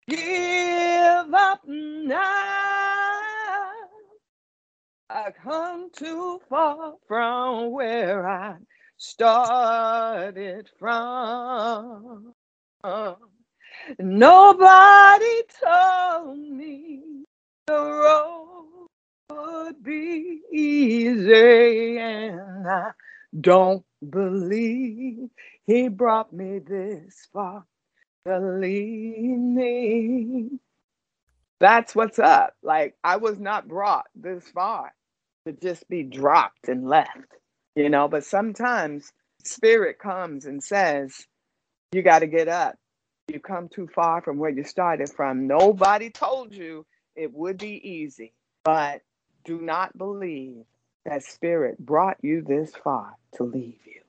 Speaker 5: Give Up Now. I come too far from where I started from. Nobody told me the road would be easy, and I don't believe he brought me this far leave me. That's what's up. Like, I was not brought this far to just be dropped and left, you know. But sometimes spirit comes and says, You got to get up. You come too far from where you started from. Nobody told you it would be easy, but do not believe that spirit brought you this far to leave you.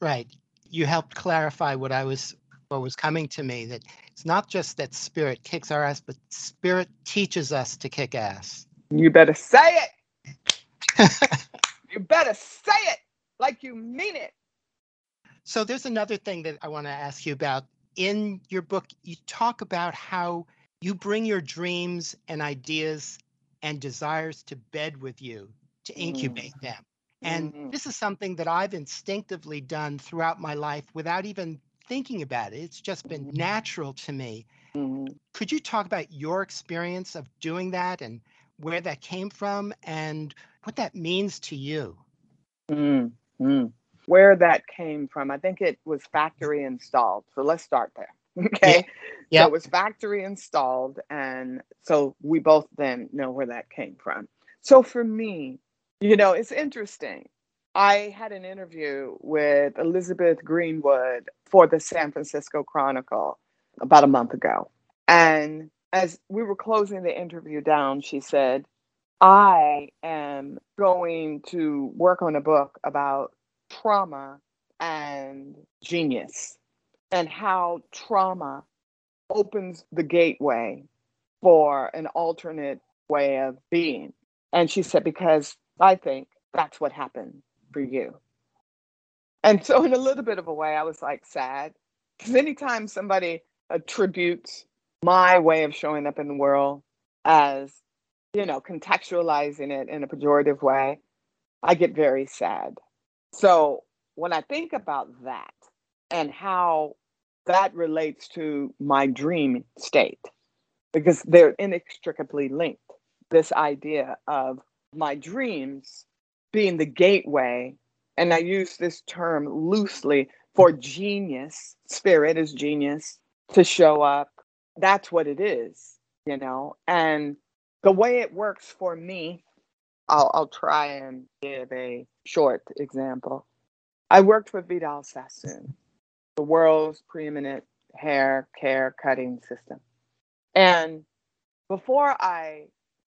Speaker 4: Right. You helped clarify what I was what was coming to me that it's not just that spirit kicks our ass, but spirit teaches us to kick ass.
Speaker 5: You better say it. [LAUGHS] you better say it like you mean it.
Speaker 4: So there's another thing that I want to ask you about. In your book, you talk about how you bring your dreams and ideas and desires to bed with you to incubate mm. them. And mm. this is something that I've instinctively done throughout my life without even thinking about it. It's just been mm-hmm. natural to me. Mm. Could you talk about your experience of doing that and where that came from and what that means to you?
Speaker 5: Mm. Where that came from, I think it was factory installed. So let's start there. [LAUGHS] Okay. Yeah. So it was factory installed. And so we both then know where that came from. So for me, you know, it's interesting. I had an interview with Elizabeth Greenwood for the San Francisco Chronicle about a month ago. And as we were closing the interview down, she said, I am going to work on a book about trauma and genius and how trauma opens the gateway for an alternate way of being. And she said, because I think that's what happened for you. And so, in a little bit of a way, I was like sad because anytime somebody attributes my way of showing up in the world as, you know, contextualizing it in a pejorative way, I get very sad. So, when I think about that and how that relates to my dream state, because they're inextricably linked, this idea of my dreams being the gateway, and I use this term loosely for genius, spirit is genius, to show up. That's what it is, you know. And the way it works for me, I'll, I'll try and give a short example. I worked with Vidal Sassoon, the world's preeminent hair care cutting system. And before I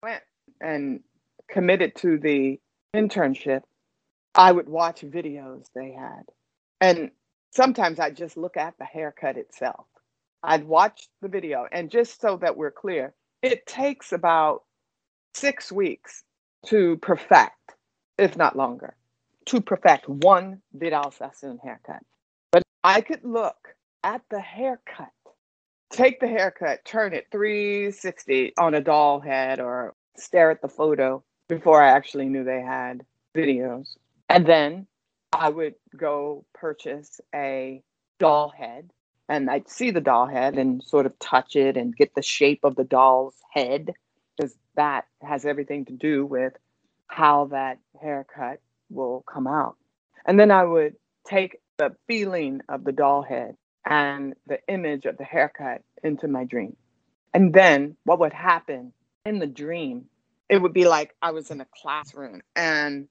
Speaker 5: went and committed to the internship, I would watch videos they had. And sometimes I'd just look at the haircut itself. I'd watch the video. And just so that we're clear, it takes about six weeks to perfect, if not longer, to perfect one Vidal Sassoon haircut. But I could look at the haircut, take the haircut, turn it 360 on a doll head or stare at the photo before I actually knew they had videos. And then I would go purchase a doll head and I'd see the doll head and sort of touch it and get the shape of the doll's head because that has everything to do with how that haircut will come out. And then I would take the feeling of the doll head and the image of the haircut into my dream. And then what would happen in the dream it would be like I was in a classroom and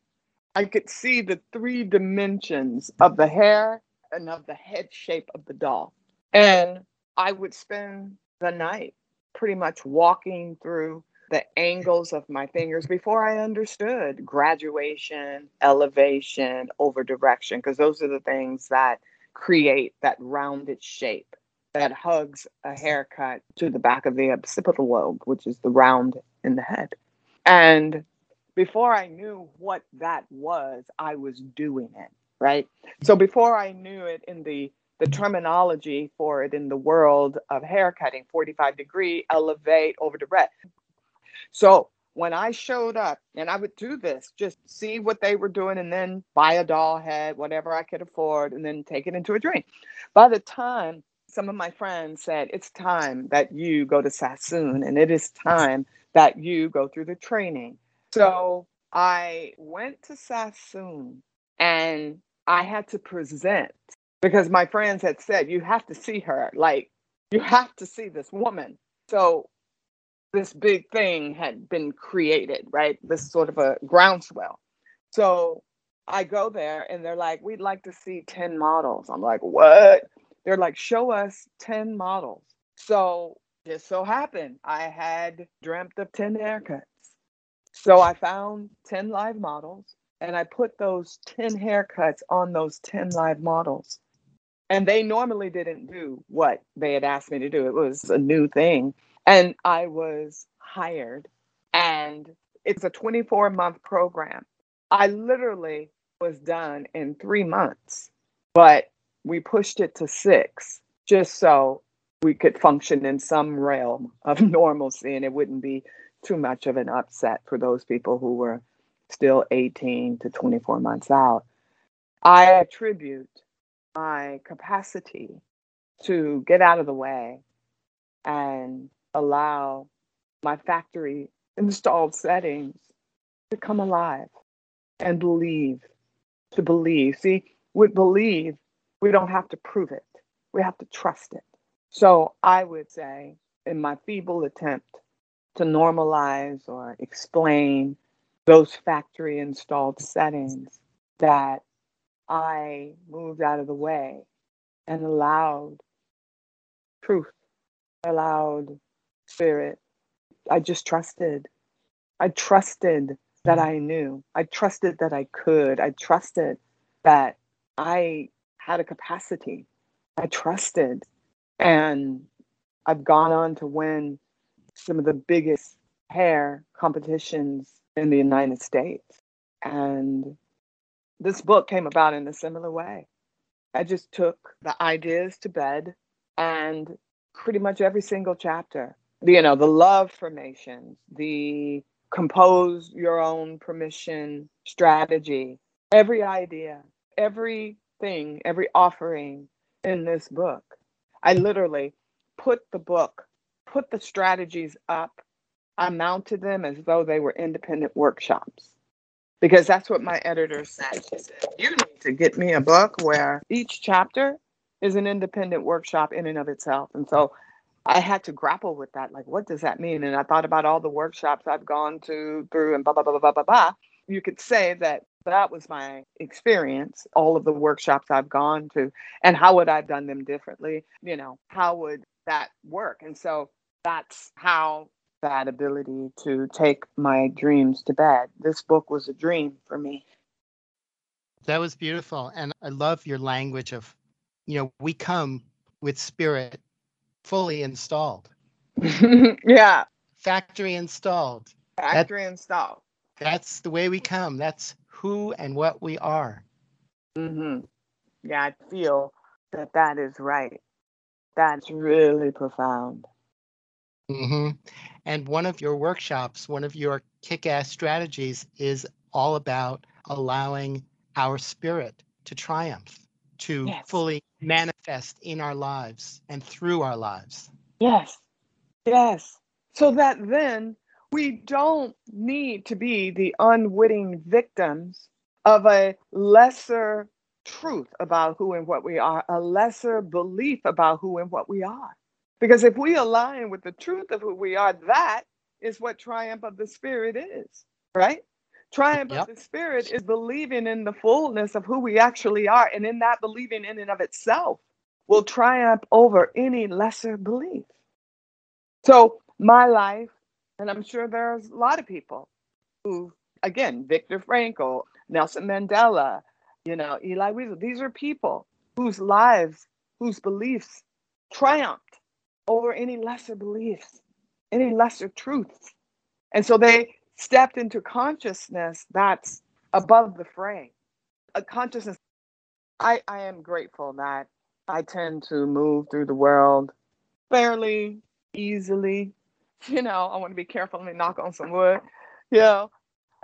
Speaker 5: I could see the three dimensions of the hair and of the head shape of the doll. And I would spend the night pretty much walking through the angles of my fingers before I understood graduation, elevation, over direction, because those are the things that create that rounded shape that hugs a haircut to the back of the occipital lobe, which is the round in the head. And before I knew what that was, I was doing it, right? So before I knew it in the the terminology for it in the world of haircutting, 45 degree, elevate, over direct. So when I showed up, and I would do this, just see what they were doing and then buy a doll head, whatever I could afford, and then take it into a dream. By the time some of my friends said, It's time that you go to Sassoon, and it is time that you go through the training. So I went to Sassoon and I had to present because my friends had said, You have to see her. Like, you have to see this woman. So this big thing had been created, right? This sort of a groundswell. So I go there and they're like, We'd like to see 10 models. I'm like, What? They're like, Show us 10 models. So just so happened I had dreamt of 10 haircuts. So I found 10 live models and I put those 10 haircuts on those 10 live models. And they normally didn't do what they had asked me to do. It was a new thing. And I was hired, and it's a 24 month program. I literally was done in three months, but we pushed it to six just so we could function in some realm of [LAUGHS] normalcy and it wouldn't be too much of an upset for those people who were still 18 to 24 months out. I attribute my capacity to get out of the way and allow my factory installed settings to come alive and believe, to believe. See, with believe, we don't have to prove it, we have to trust it. So I would say, in my feeble attempt to normalize or explain those factory installed settings, that I moved out of the way and allowed truth, allowed spirit. I just trusted. I trusted that mm-hmm. I knew. I trusted that I could. I trusted that I had a capacity. I trusted. And I've gone on to win some of the biggest hair competitions in the United States. And this book came about in a similar way. I just took the ideas to bed and pretty much every single chapter, you know, the love formations, the compose your own permission strategy, every idea, everything, every offering in this book. I literally put the book, put the strategies up. I mounted them as though they were independent workshops because that's what my editor said. She said, You need to get me a book where each chapter is an independent workshop in and of itself. And so I had to grapple with that. Like, what does that mean? And I thought about all the workshops I've gone to through and blah, blah, blah, blah, blah, blah. You could say that that was my experience, all of the workshops I've gone to, and how would I have done them differently? You know, how would that work? And so that's how that ability to take my dreams to bed. This book was a dream for me.
Speaker 4: That was beautiful. And I love your language of, you know, we come with spirit fully installed. [LAUGHS]
Speaker 5: yeah.
Speaker 4: Factory installed.
Speaker 5: Factory that, installed.
Speaker 4: That's the way we come. That's who and what we are.
Speaker 5: Mm-hmm. Yeah, I feel that that is right. That's really profound.
Speaker 4: Mm-hmm. And one of your workshops, one of your kick ass strategies is all about allowing our spirit to triumph, to yes. fully manifest in our lives and through our lives.
Speaker 5: Yes, yes. So that then we don't need to be the unwitting victims of a lesser truth about who and what we are, a lesser belief about who and what we are. Because if we align with the truth of who we are, that is what triumph of the spirit is, right? Triumph yep. of the spirit is believing in the fullness of who we actually are. And in that believing in and of itself will triumph over any lesser belief. So, my life, and I'm sure there's a lot of people who, again, Viktor Frankl, Nelson Mandela, you know, Elie Wiesel, these are people whose lives, whose beliefs triumphed over any lesser beliefs, any lesser truths. And so they stepped into consciousness that's above the frame, A consciousness. I, I am grateful that I tend to move through the world fairly easily. [LAUGHS] You know, I want to be careful and knock on some wood. You know,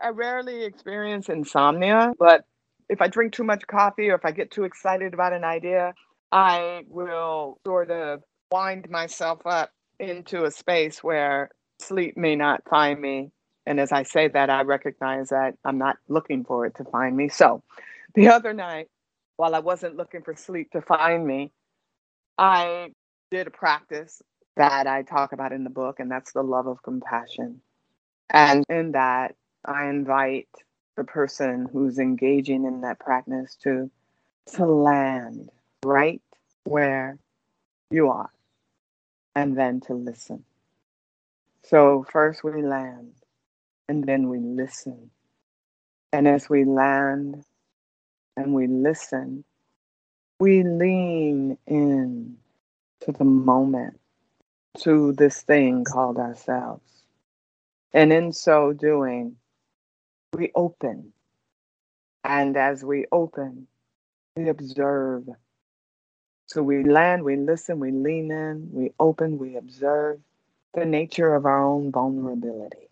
Speaker 5: I rarely experience insomnia, but if I drink too much coffee or if I get too excited about an idea, I will sort of wind myself up into a space where sleep may not find me. And as I say that, I recognize that I'm not looking for it to find me. So the other night, while I wasn't looking for sleep to find me, I did a practice that I talk about in the book, and that's the love of compassion. And in that, I invite the person who's engaging in that practice to to land right where you are and then to listen. So first we land and then we listen. And as we land and we listen, we lean in to the moment, to this thing called ourselves. And in so doing, we open. And as we open, we observe So we land, we listen, we lean in, we open, we observe the nature of our own vulnerability.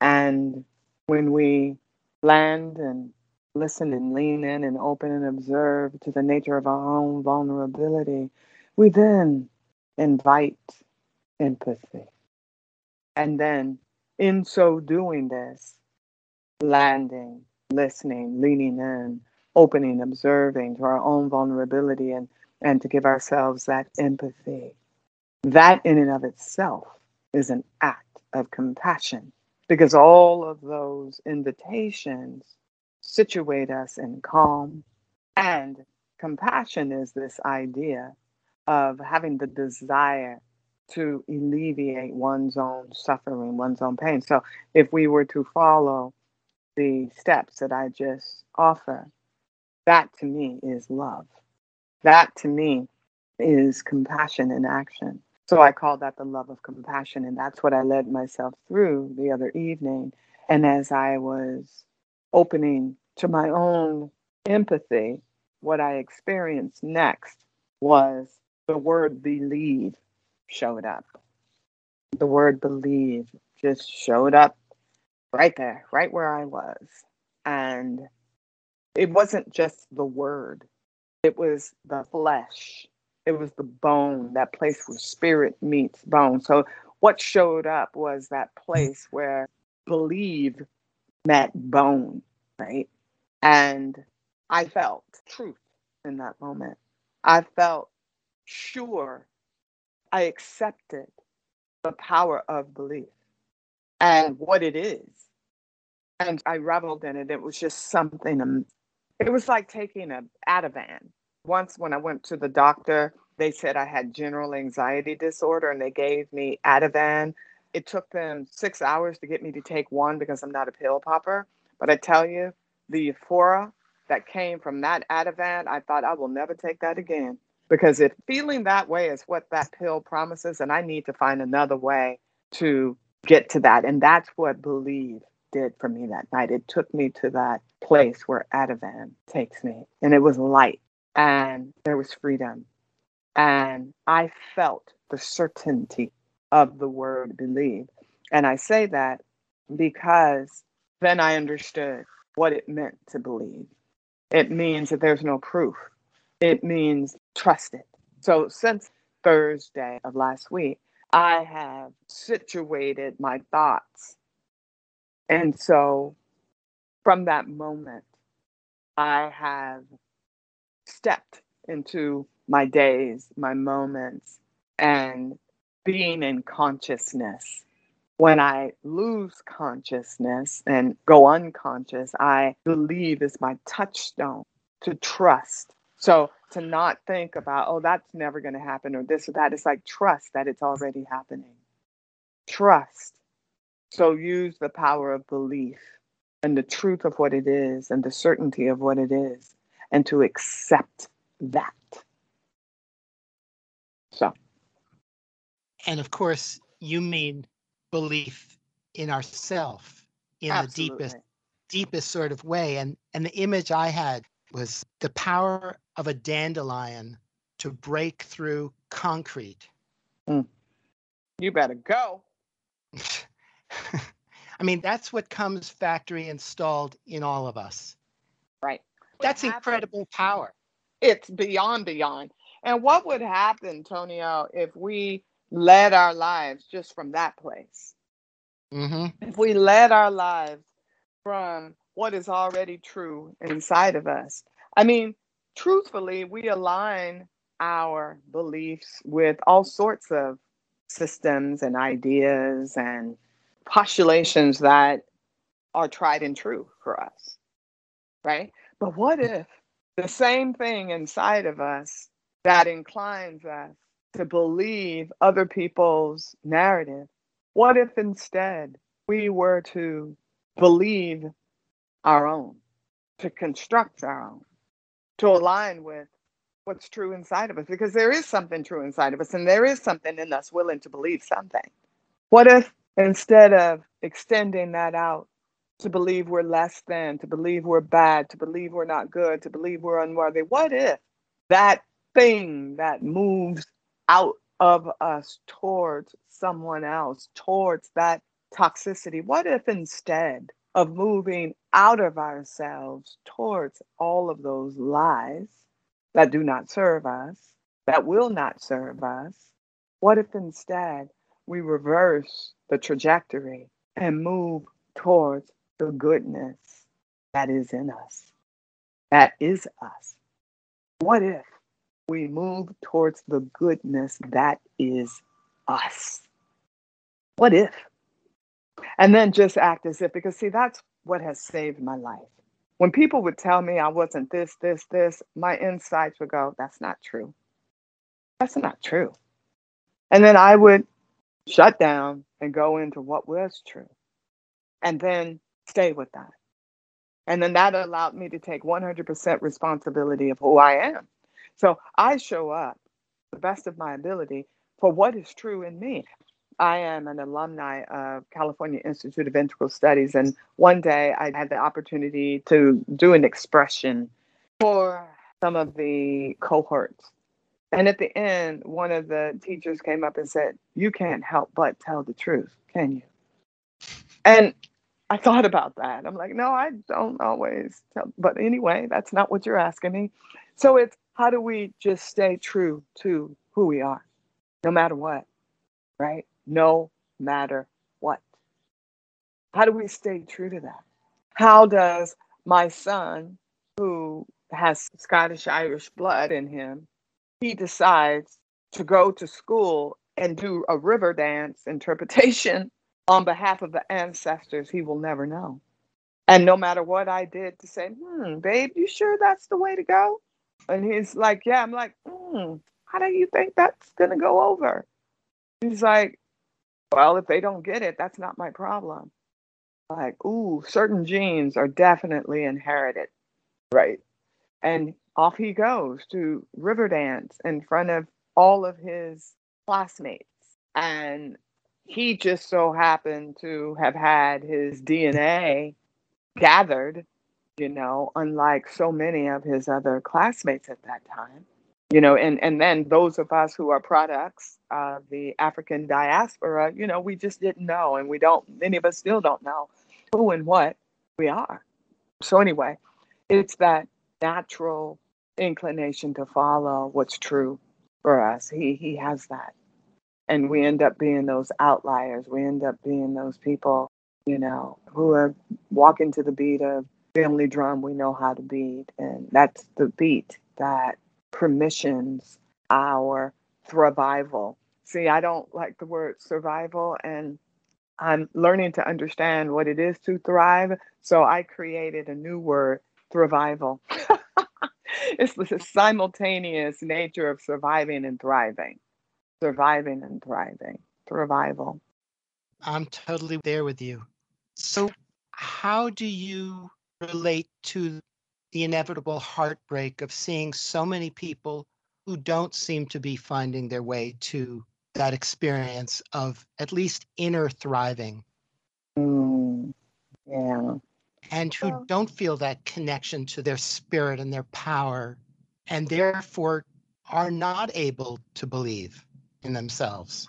Speaker 5: And when we land and listen and lean in and open and observe to the nature of our own vulnerability, we then invite empathy. And then, in so doing this, landing, listening, leaning in, opening, observing to our own vulnerability and, and to give ourselves that empathy. That, in and of itself, is an act of compassion because all of those invitations situate us in calm. And compassion is this idea of having the desire to alleviate one's own suffering, one's own pain. So, if we were to follow the steps that I just offer, that to me is love. That to me is compassion in action. So I call that the love of compassion. And that's what I led myself through the other evening. And as I was opening to my own empathy, what I experienced next was the word believe showed up. The word believe just showed up right there, right where I was. And it wasn't just the word, it was the flesh, it was the bone, that place where spirit meets bone. So, what showed up was that place where believe met bone, right? And I felt truth in that moment. I felt sure. I accepted the power of belief and what it is. And I reveled in it. It was just something it was like taking a Ativan. Once when I went to the doctor, they said I had general anxiety disorder and they gave me Ativan. It took them six hours to get me to take one because I'm not a pill popper. But I tell you, the euphoria that came from that Ativan, I thought I will never take that again. Because if feeling that way is what that pill promises, and I need to find another way to get to that. And that's what believe did for me that night. It took me to that place where Ativan takes me, and it was light, and there was freedom. And I felt the certainty of the word believe. And I say that because then I understood what it meant to believe. It means that there's no proof, it means trust it. So since Thursday of last week, I have situated my thoughts and so from that moment, I have stepped into my days, my moments, and being in consciousness. When I lose consciousness and go unconscious, I believe is my touchstone to trust. So to not think about, oh, that's never going to happen or this or that, it's like trust that it's already happening. Trust so use the power of belief and the truth of what it is and the certainty of what it is and to accept that. So.
Speaker 4: And of course, you mean belief in ourself in Absolutely. the deepest deepest sort of way and and the image i had was the power of a dandelion to break through concrete
Speaker 5: mm. you better go [LAUGHS] [LAUGHS]
Speaker 4: I mean, that's what comes factory installed in all of us.
Speaker 5: Right.
Speaker 4: That's incredible power.
Speaker 5: It's beyond beyond. And what would happen, Tonio, if we led our lives just from that place?
Speaker 4: Mm-hmm.
Speaker 5: If we led our lives from what is already true inside of us. I mean, truthfully, we align our beliefs with all sorts of systems and ideas and postulations that are tried and true for us, right? But what if the same thing inside of us that inclines us to believe other people's narrative, what if instead we were to believe our own, to construct our own, to align with what's true inside of us? Because there is something true inside of us, and there is something in us willing to believe something. What if instead of extending that out to believe we're less than, to believe we're bad, to believe we're not good, to believe we're unworthy, what if that thing that moves out of us towards someone else, towards that toxicity? What if instead of moving out of ourselves towards all of those lies that do not serve us, that will not serve us, what if instead we reverse the trajectory and move towards the goodness that is in us? That is us. What if we move towards the goodness that is us? What if? And then just act as if, because see, that's what has saved my life. When people would tell me I wasn't this, this, this, my insights would go, that's not true. That's not true. And then I would shut down and go into what was true and then stay with that. And then that allowed me to take 100% responsibility of who I am. So I show up the best of my ability for what is true in me. I am an alumni of California Institute of Integral Studies. And one day I had the opportunity to do an expression for some of the cohorts. And at the end, one of the teachers came up and said, You can't help but tell the truth, can you? And I thought about that. I'm like, no, I don't always tell. But anyway, that's not what you're asking me. So it's how do we just stay true to who we are, no matter what, right? No matter what. How do we stay true to that? How does my son, who has Scottish Irish blood in him, he decides to go to school and do a river dance interpretation [LAUGHS] on behalf of the ancestors he will never know. And no matter what I did to say, hmm, babe, you sure that's the way to go? And he's like, yeah. I'm like, hmm, how do you think that's going to go over? He's like, well, if they don't get it, that's not my problem. Like, ooh, certain genes are definitely inherited, right? And off he goes to river dance in front of all of his classmates. And he just so happened to have had his DNA gathered, you know, unlike so many of his other classmates at that time. You know, and, and then those of us who are products of the African diaspora, you know, we just didn't know, and we don't, many of us still don't know who and what we are. So, anyway, it's that natural inclination to follow what's true for us. He, he has that and we end up being those outliers. We end up being those people, you know, who are walking to the beat of family drum we know how to beat. And that's the beat that permissions our survival. See, I don't like the word survival, and I'm learning to understand what it is to thrive. So I created a new word, thrival. [LAUGHS] [LAUGHS] it's the simultaneous nature of surviving and thriving surviving and thriving, survival.
Speaker 4: I'm totally there with you. So, how do you relate to the inevitable heartbreak of seeing so many people who don't seem to be finding their way to that experience of at least inner thriving?
Speaker 5: Mm, yeah.
Speaker 4: And who yeah. don't feel that connection to their spirit and their power, and therefore are not able to believe in themselves?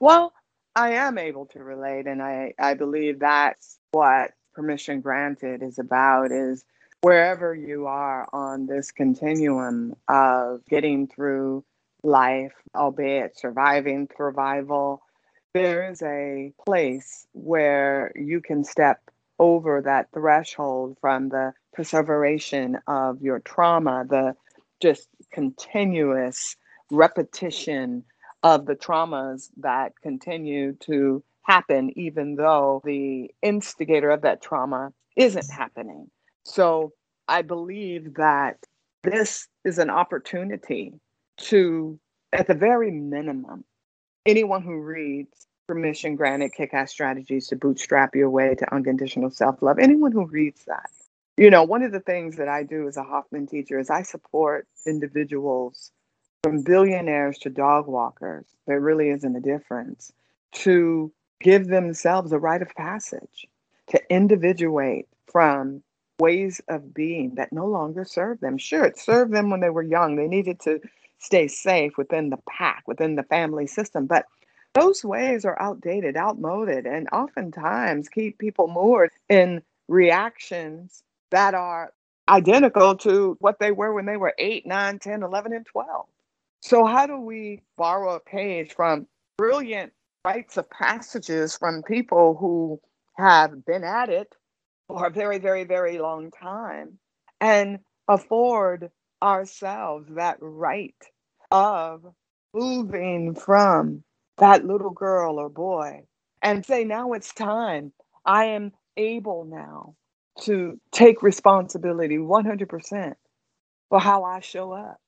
Speaker 5: Well, I am able to relate, and I, I believe that's what permission granted is about is wherever you are on this continuum of getting through life, albeit surviving survival, there is a place where you can step over that threshold from the perseveration of your trauma, the just continuous repetition of the traumas that continue to happen, even though the instigator of that trauma isn't happening. So I believe that this is an opportunity to, at the very minimum, anyone who reads Permission Granted Kick Ass Strategies to Bootstrap Your Way to Unconditional Self Love, anyone who reads that, you know, one of the things that I do as a Hoffman teacher is I support individuals from billionaires to dog walkers, there really isn't a difference, to give themselves a rite of passage, to individuate from ways of being that no longer serve them. Sure, it served them when they were young. They needed to stay safe within the pack, within the family system. But those ways are outdated, outmoded, and oftentimes keep people moored in reactions that are identical to what they were when they were 8, 9, 10, 11, and 12. So, how do we borrow a page from brilliant rites of passages from people who have been at it for a very, very, very long time and afford ourselves that right of moving from that little girl or boy and say, now it's time. I am able now to take responsibility 100% for how I show up.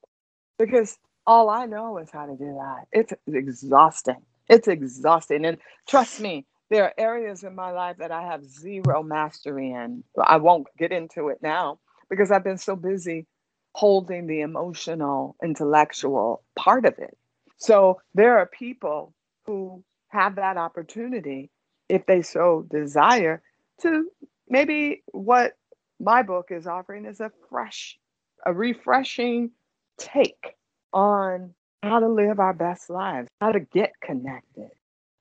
Speaker 5: Because all I know is how to do that. It's exhausting. It's exhausting. And trust me, there are areas in my life that I have zero mastery in. I won't get into it now because I've been so busy holding the emotional, intellectual part of it. So there are people who have that opportunity, if they so desire, to maybe what my book is offering is a fresh, a refreshing take on how to live our best lives, how to get connected,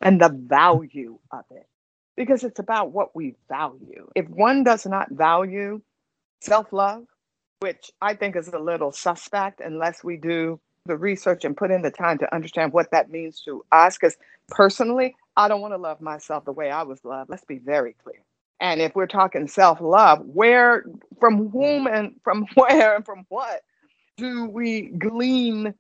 Speaker 5: and the value of it. Because it's about what we value. If one does not value self love, which I think is a little suspect unless we do the research and put in the time to understand what that means to us. Because personally, I don't want to love myself the way I was loved. Let's be very clear. And if we're talking self love, where, from whom, and from [LAUGHS] where, and from what do we glean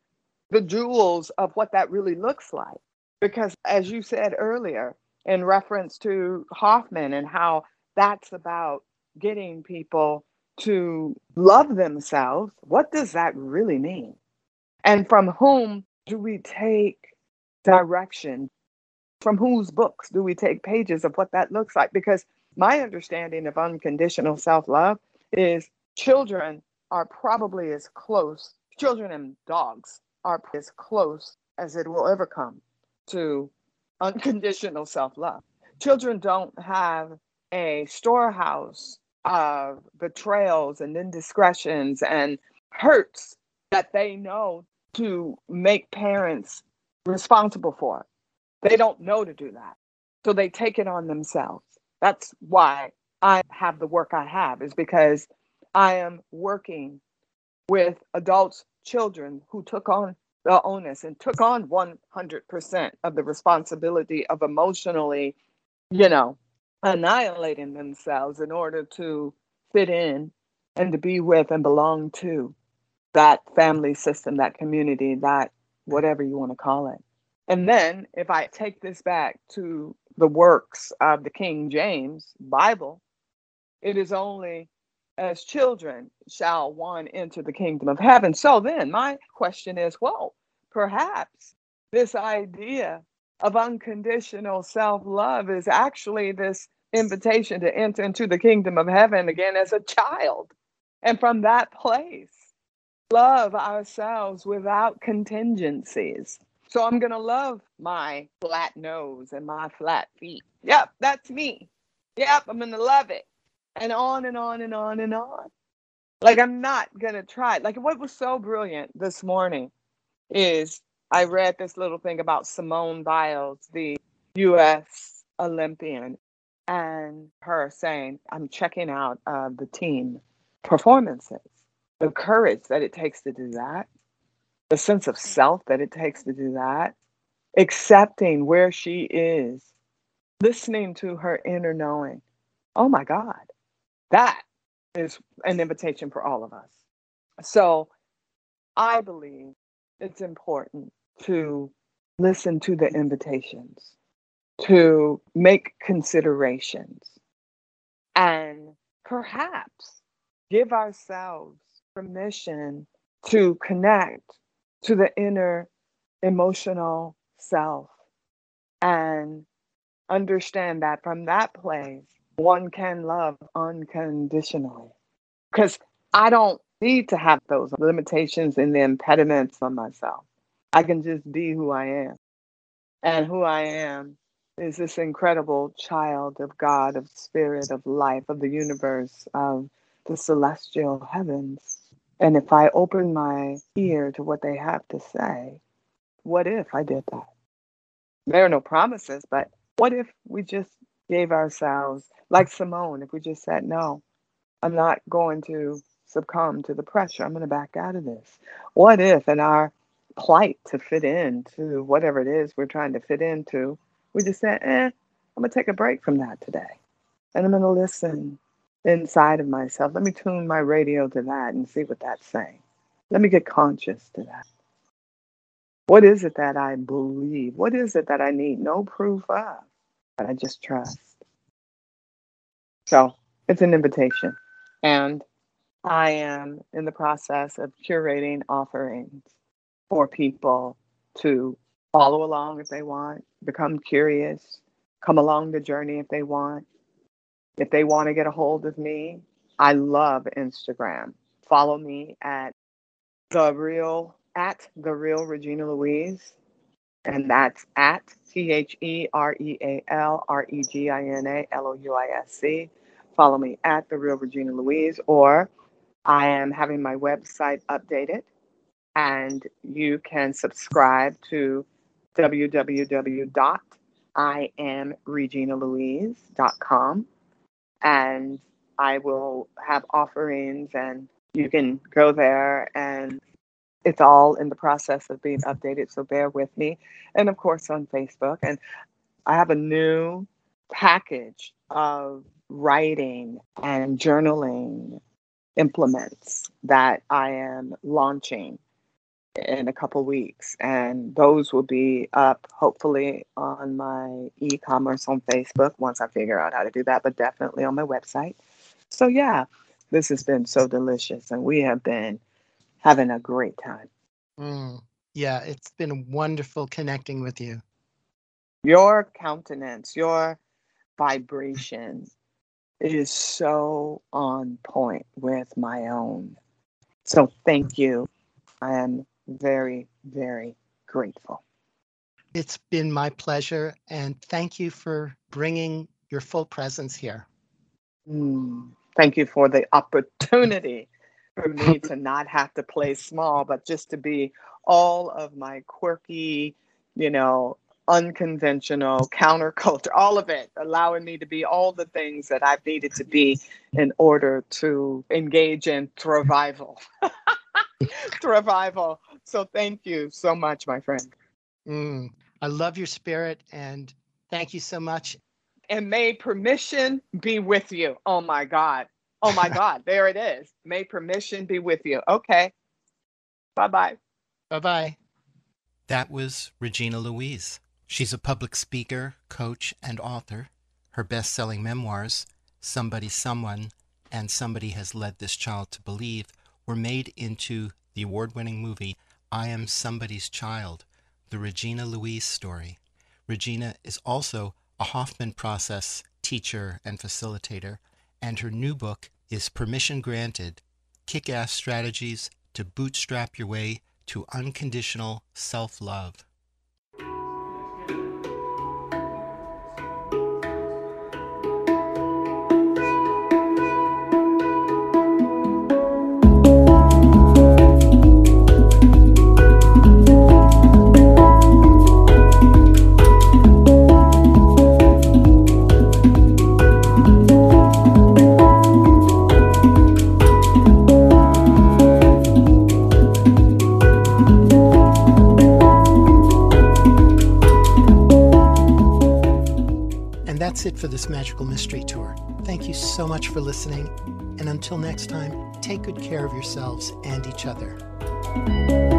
Speaker 5: the jewels of what that really looks like? Because as you said earlier, in reference to Hoffman and how that's about getting people to love themselves, what does that really mean? And from whom do we take direction? From whose books do we take pages of what that looks like? Because my understanding of unconditional self love is children are probably as close, children and dogs are as close as it will ever come to unconditional self love. Children don't have a storehouse of betrayals and indiscretions and hurts that they know to make parents responsible for. They don't know to do that. So they take it on themselves. That's why I have the work I have, is because I am working with adults, children who took on the onus and took on 100% of the responsibility of emotionally, you know, annihilating themselves in order to fit in and to be with and belong to that family system, that community, that whatever you want to call it. And then if I take this back to the works of the King James Bible, it is only as children shall one enter the kingdom of heaven. So then my question is, well, perhaps this idea of unconditional self love is actually this invitation to enter into the kingdom of heaven again as a child. And from that place, love ourselves without contingencies. So I'm going to love my flat nose and my flat feet. Yep, that's me. Yep, I'm going to love it. And on and on and on and on. Like I'm not going to try. Like what was so brilliant this morning is I read this little thing about Simone Biles, the US Olympian, and her saying, I'm checking out uh, the team performances, the courage that it takes to do that, the sense of self that it takes to do that, accepting where she is, listening to her inner knowing. Oh my God, that is an invitation for all of us. So I believe it's important to listen to the invitations, to make considerations, and perhaps give ourselves permission to connect to the inner emotional self and understand that from that place, one can love unconditionally. Because I don't need to have those limitations and the impediments on myself. I can just be who I am. And who I am is this incredible child of God, of spirit, of life, of the universe, of the celestial heavens. And if I open my ear to what they have to say, what if I did that? There are no promises, but what if we just gave ourselves, like Simone, if we just said, no, I'm not going to succumb to the pressure. I'm going to back out of this. What if, in our plight to fit into whatever it is we're trying to fit into, we just said, eh, I'm going to take a break from that today. And I'm going to listen inside of myself. Let me tune my radio to that and see what that's saying. Let me get conscious to that. What is it that I believe? What is it that I need no proof of, but I just trust? So it's an invitation. And I am in the process of curating offerings for people to follow along if they want, become curious, come along the journey if they want. If they want to get a hold of me, I love Instagram. Follow me at the real at the real Regina Louise, and that's at T H E R E A L R E G I N A L O U I S C. Follow me at the real Regina Louise, or I am having my website updated, and you can subscribe to www.iamreginalouise.com, and I will have offerings, and you can go there and it's all in the process of being updated, so bear with me. And of course, on Facebook. And I have a new package of writing and journaling implements that I am launching in a couple weeks. And those will be up hopefully on my e commerce on Facebook once I figure out how to do that, but definitely on my website. So, yeah, this has been so delicious. And we have been having a great time.
Speaker 4: Mm, yeah, it's been wonderful connecting with you.
Speaker 5: Your countenance, your vibration is so on point with my own. So thank you. I am very, very grateful.
Speaker 4: It's been my pleasure, and thank you for bringing your full presence here.
Speaker 5: Mm, thank you for the opportunity for me [LAUGHS] to not have to play small, but just to be all of my quirky, you know, unconventional, counterculture, all of it, allowing me to be all the things that I've needed to be in order to engage in survival. [LAUGHS] survival. So thank you so much, my friend.
Speaker 4: Mm, I love your spirit and thank you so much.
Speaker 5: And may permission be with you. Oh my God. Oh my [LAUGHS] God, there it is. May permission be with you. Okay. Bye bye.
Speaker 4: Bye bye. That was Regina Louise. She's a public speaker, coach, and author. Her best selling memoirs, Somebody's Someone and Somebody Has Led This Child to Believe, were made into the award winning movie I Am Somebody's Child, the Regina Louise story. Regina is also a Hoffman Process teacher and facilitator and her new book is Permission Granted Kick Ass Strategies to Bootstrap Your Way to Unconditional Self Love. That's it for this Magical Mystery Tour. Thank you so much for listening, and until next time, take good care of yourselves and each other.